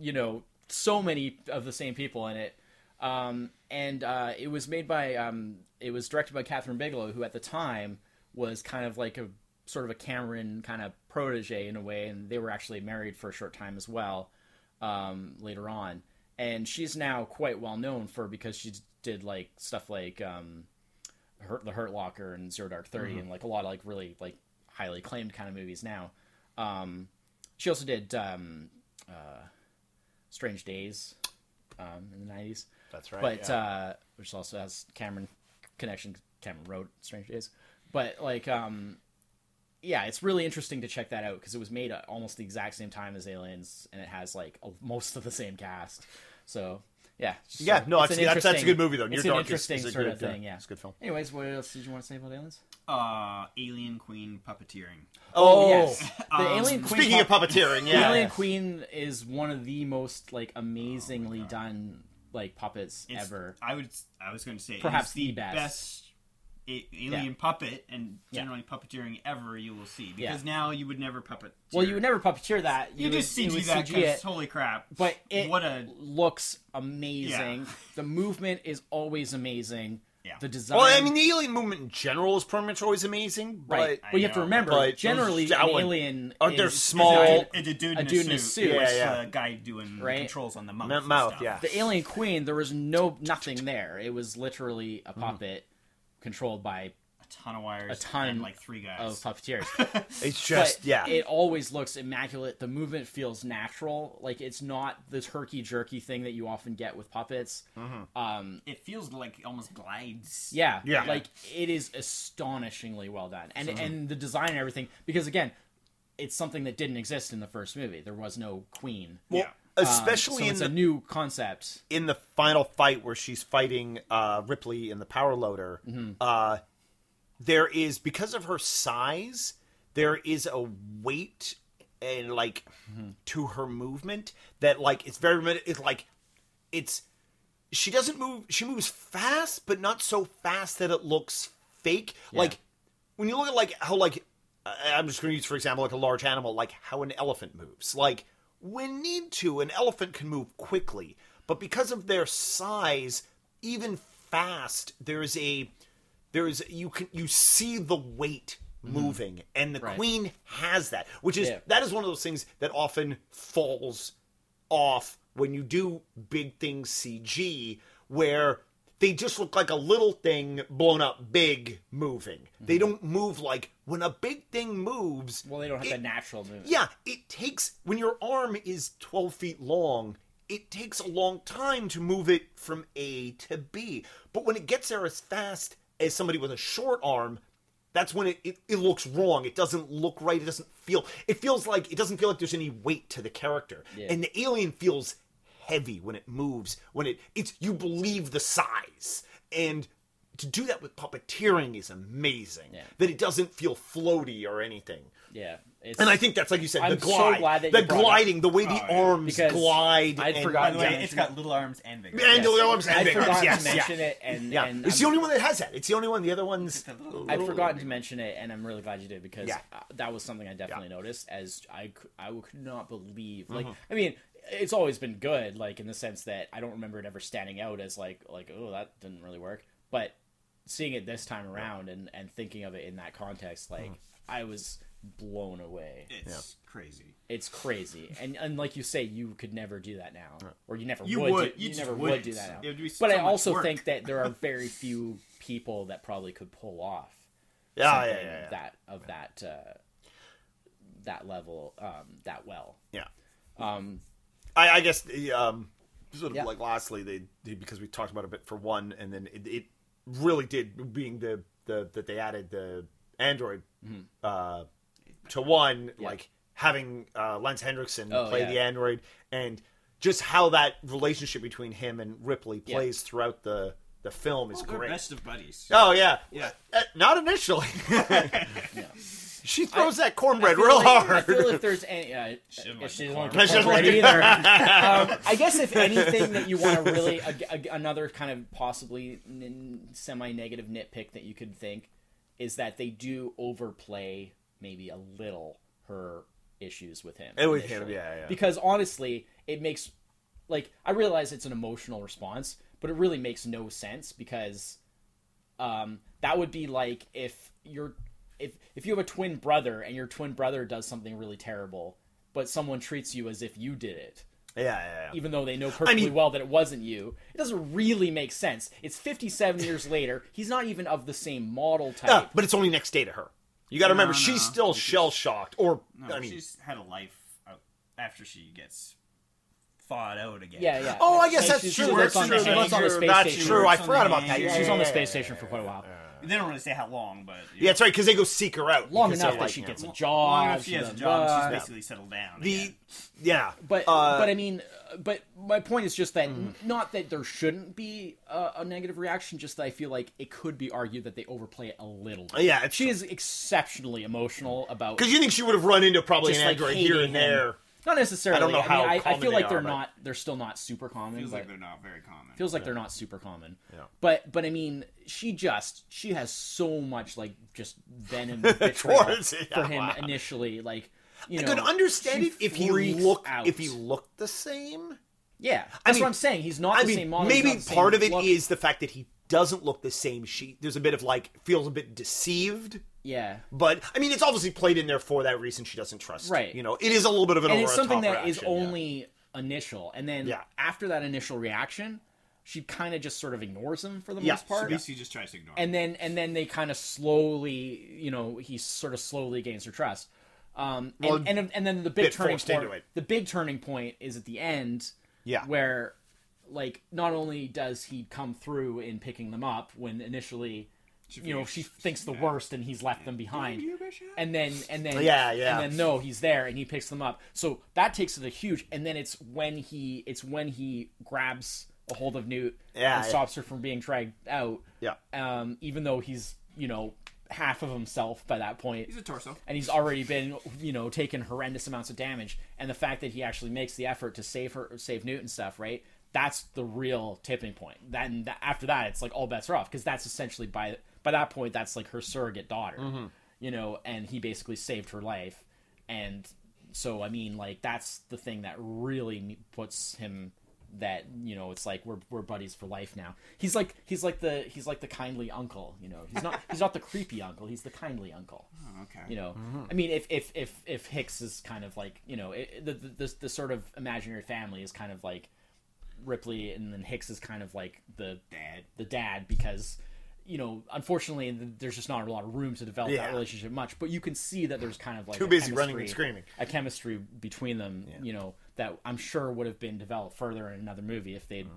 you know so many of the same people in it um and uh it was made by um it was directed by Kathryn Bigelow who at the time was kind of like a sort of a Cameron kind of protege in a way and they were actually married for a short time as well um later on and she's now quite well known for because she did like stuff like um Hurt, the Hurt Locker and Zero Dark 30 and like a lot of like really like highly acclaimed kind of movies now. Um, she also did um, uh, Strange Days. um, in the '90s. That's right. But yeah. uh, which also has Cameron connection. Cameron wrote Strange Days, but like, um, yeah, it's really interesting to check that out because it was made at almost the exact same time as Aliens, and it has like a, most of the same cast. So yeah, just- yeah, no, it's that's, that's, that's a good movie though. Near It's an Dark is- interesting is a sort good, of thing. uh, Yeah, it's a good film. Anyways, what else did you want to say about Aliens? Uh, Alien Queen puppeteering. Oh, yes, the um, Alien Queen. Speaking of pop- puppeteering, the yeah, Alien Queen is one of the most like amazingly done like puppets It's- ever. I would. I was going to say Perhaps the the best. a- alien puppet and Yeah. generally puppeteering ever you will see Yeah. because now you would never puppet. Well, you would never puppeteer that. You, would, just you CG would that CG it, holy crap! but it what a looks amazing. Yeah. The movement is always amazing. Yeah. The design. Well, I mean, the alien movement in general is pretty much always amazing, but right. I Well, you have to remember, but generally, that an one- alien Oh, they're is, small. is It's a, it's a dude a in dude in a a suit. suit. Yeah, yeah. a guy doing Right. controls on the mouth. Ma- and mouth, stuff. yeah. the alien queen. There was no nothing [laughs] there. It was literally a hmm. puppet controlled by A ton of wires. A ton and like three guys. of puppeteers. [laughs] it's just but yeah. it always looks immaculate. The movement feels natural. Like it's not this herky jerky thing that you often get with puppets. Um, it feels like it almost glides. yeah, Yeah. Like it is astonishingly well done, and and the design and everything. Because again, it's something that didn't exist in the first movie. There was no queen. well, yeah. Um, especially so in it's the a new concept. in the final fight where she's fighting uh, Ripley in the power loader, Mm-hmm. uh, there is because of her size, there is a weight and like Mm-hmm. to her movement that like it's very it's like it's she doesn't move she moves fast but not so fast that it looks fake like when you look at like how like i'm just going to use for example like a large animal like how an elephant moves like when need to an elephant can move quickly but because of their size even fast there's a there's you can you see the weight moving and the Mm-hmm. Right. queen has that which is Yeah. that is one of those things that often falls off when you do big things CG where they just look like a little thing blown up big moving. Mm-hmm. They don't move like when a big thing moves. Well, they don't have it- that natural movement. Yeah, it takes when your arm is 12 feet long, it takes a long time to move it from A to B. But when it gets there as fast as somebody with a short arm, that's when it, it, it looks wrong. It doesn't look right. It doesn't feel. It feels like it doesn't feel like there's any weight to the character. Yeah. And the alien feels heavy when it moves. When it it's you believe the size and. To do that with puppeteering is amazing. Yeah. That it doesn't feel floaty or anything. Yeah, it's, And I think that's like you said, I'm the so glide, glad that the you brought it gliding, the way the Oh, arms Because glide. I'd and, forgotten By the way, it's got little arms and big. And arms. the arms and I big arms. forgot Yes, to yeah. mention it, and Yeah, and it's I'm- the only one that has that. It's the only one. The other ones, little- I'd forgotten to mention it, and I'm really glad you did because Yeah. uh, that was something I definitely noticed. As I, I could not believe, Mm-hmm. like, I mean, it's always been good, like in the sense that I don't remember it ever standing out as like, like, oh, that didn't really work. But seeing it this time around and and thinking of it in that context, like, Mm-hmm. I was blown away. It's crazy. It's crazy, and and like you say, you could never do that now, or you never You would. would. do, You you never would wouldn't. do that now. It would be but so I much also work. think that there are very [laughs] few people that probably could pull off yeah, yeah, yeah, yeah. that of that uh, that level um, that well. yeah. Um, I, I guess the, um, sort of Yeah. like lastly, they, they because we talked about it a bit for one, and then it, it really did being the the that they added the android uh, to one. Yeah. like having uh, Lance Henriksen Oh, play yeah. the android, and just how that relationship between him and Ripley Yeah. plays throughout the the film is Well, great. best of buddies. Oh yeah, Yeah. Uh, not initially. [laughs] She throws that cornbread I real like- I hard. feel if there's any, uh, [laughs] Shouldn't like she the doesn't like cornbread. the cornbread either. [laughs] um, I guess if anything that you want to really a, a- another kind of possibly n- semi-negative nitpick that you could think is that they do overplay maybe a little her issues with him. Eh, with him, yeah, yeah. Because honestly, it makes like I realize it's an emotional response, but it really makes no sense because um, that would be like if you're if if you have a twin brother and your twin brother does something really terrible, but someone treats you as if you did it, yeah, yeah, yeah. even though they know perfectly mean- well that it wasn't you. It doesn't really make sense. It's 57 years [laughs] later. He's not even of the same model type. Yeah, but it's only next day to her. You got to remember, No, she's still shell shocked. Or No, I mean, she's had a life uh, after she gets thawed out again. Yeah, yeah. Oh, I guess She- that's she true. works That's on, true. She on the That's space That's station. true. I forgot about that. yeah, Yeah, She's on the space station for quite a while. They don't really say how long, but Yeah, that's right. Because they go seek her out. Long because enough they're that like, she you gets a job. long enough she has a job. blah. She's basically settled down. the again. yeah, But uh, but I mean, uh, but my point is just that Mm. not that there shouldn't be a, a negative reaction, just that I feel like it could be argued that they overplay it a little. Bit. Yeah, it's she is exceptionally emotional about because you think she would have run into probably just an like android here hating and him. There. Not necessarily. I don't know how mean, I, I feel they like are, they're but- not. They're still not super common. feels like they're not very common. feels like they're not super common. Yeah. But but I mean, she just she has so much like just venom [laughs] and vitriol Towards it, for him wow. initially. Like you I know, could understand she it if he freaks looked out. if he looked the same. yeah. I That's mean- what I'm saying. He's not I the mean, same model. maybe part of it is look. the fact that he doesn't look the same. She there's a bit of like feels a bit deceived. yeah. But I mean, it's obviously played in there for that reason. She doesn't trust. Right. You know, it is a little bit of an and over it's the something top that is reaction, yeah. only initial, and then Yeah. after that initial reaction, she kind of just sort of ignores him for the Yeah, most part. She basically just tries to ignore. and then and then they kind of slowly, you know, he sort of slowly gains her trust. Um, and, Well, and and then the big turning point, the big turning point is at the end, Yeah. where like not only does he come through in picking them up when initially, you know, she thinks the worst and he's left them behind, and then and then Yeah, yeah. and then no, he's there and he picks them up. So that takes it a huge, and then it's when he it's when he grabs a hold of Newt Yeah, and yeah. stops her from being dragged out Yeah. um, even though he's you know half of himself by that point, He's a torso. and he's already been you know taken horrendous amounts of damage, and the fact that he actually makes the effort to save her, save Newt and stuff, right? That's the real tipping point. That and that, after that, it's like all bets are off because that's essentially by by that point that's like her surrogate daughter, Mm-hmm. you know, and he basically saved her life, and so I mean like that's the thing that really puts him that you know it's like we're we're buddies for life now. He's like he's like the he's like the kindly uncle, you know. He's not [laughs] he's not the creepy uncle. He's the kindly uncle. Oh, okay. You know. Mm-hmm. I mean, if if if if Hicks is kind of like you know it, the, the the the sort of imaginary family is kind of like Ripley, and then Hicks is kind of like the Dad. the dad because. You know, unfortunately, there's just not a lot of room to develop Yeah. that relationship much. But you can see that there's kind of like Too busy running and screaming. a chemistry between them, you know, that I'm sure would have been developed further in another movie if they'd, mm.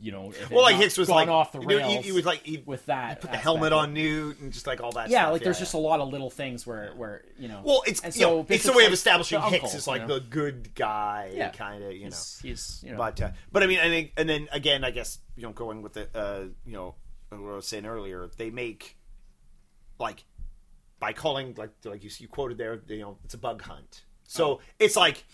You know. Well, like Hicks was like off the you know, he, he was like he with that, put the helmet on Newt and just like all that. Yeah, stuff. like there's yeah. just a lot of little things where, where you know. Well, it's and you know, it's a way of establishing Hicks uncle, is like you know? the good guy, Yeah. kind of, you know. He's, you know, But uh, but I mean, I think, and then again, I guess you know, going with the uh, you know what I was saying earlier, they make like by calling like like you, you quoted there, you know, it's a bug hunt. So it's like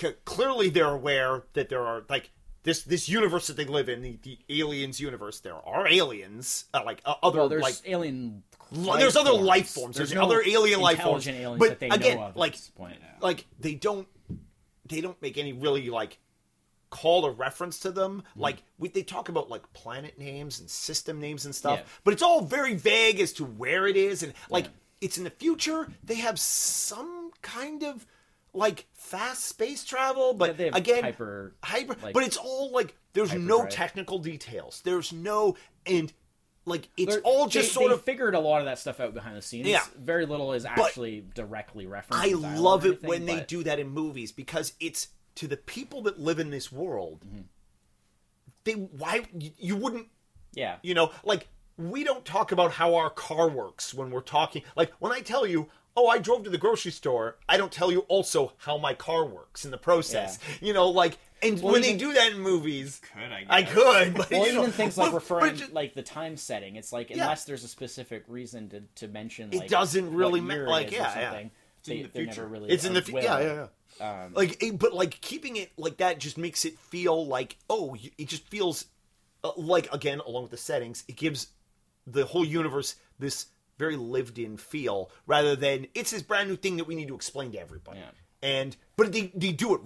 c- clearly they're aware that there are like this this universe that they live in, the, the aliens universe. There are aliens, uh, like uh, other well, there's like alien. Li- there's other life forms. There's, no other alien life forms. aliens but again, like at this point. like they don't they don't make any really like call or reference to them like we, they talk about like planet names and system names and stuff Yeah. but it's all very vague as to where it is and like it's in the future they have some kind of like fast space travel but Yeah, again hyper- hyper like, but it's all like there's no hyperdrive. technical details there's no and like it's They're- all just they, sort they of figured a lot of that stuff out behind the scenes. Yeah. very little is actually directly referenced. I love it anything, when they do that in movies because it's to the people that live in this world. Mm-hmm. They why you wouldn't Yeah, you know like we don't talk about how our car works when we're talking. Like when I tell you, oh, I drove to the grocery store, I don't tell you also how my car works in the process. You know, like and Well, when they do that in movies, Could I? I could. But, Well, you know, even things like but- referring, just- like the time setting, it's like Yeah. unless there's a specific reason to, to mention, It doesn't really what ma- year it like, yeah, yeah. something, in they, the never future. really. it's in the fu- will. yeah, yeah, yeah. Um, like but like keeping it like that just makes it feel like oh it just feels uh, like again along with the settings it gives the whole universe this very lived in feel rather than it's this brand new thing that we need to explain to everybody Yeah. and but they, they do it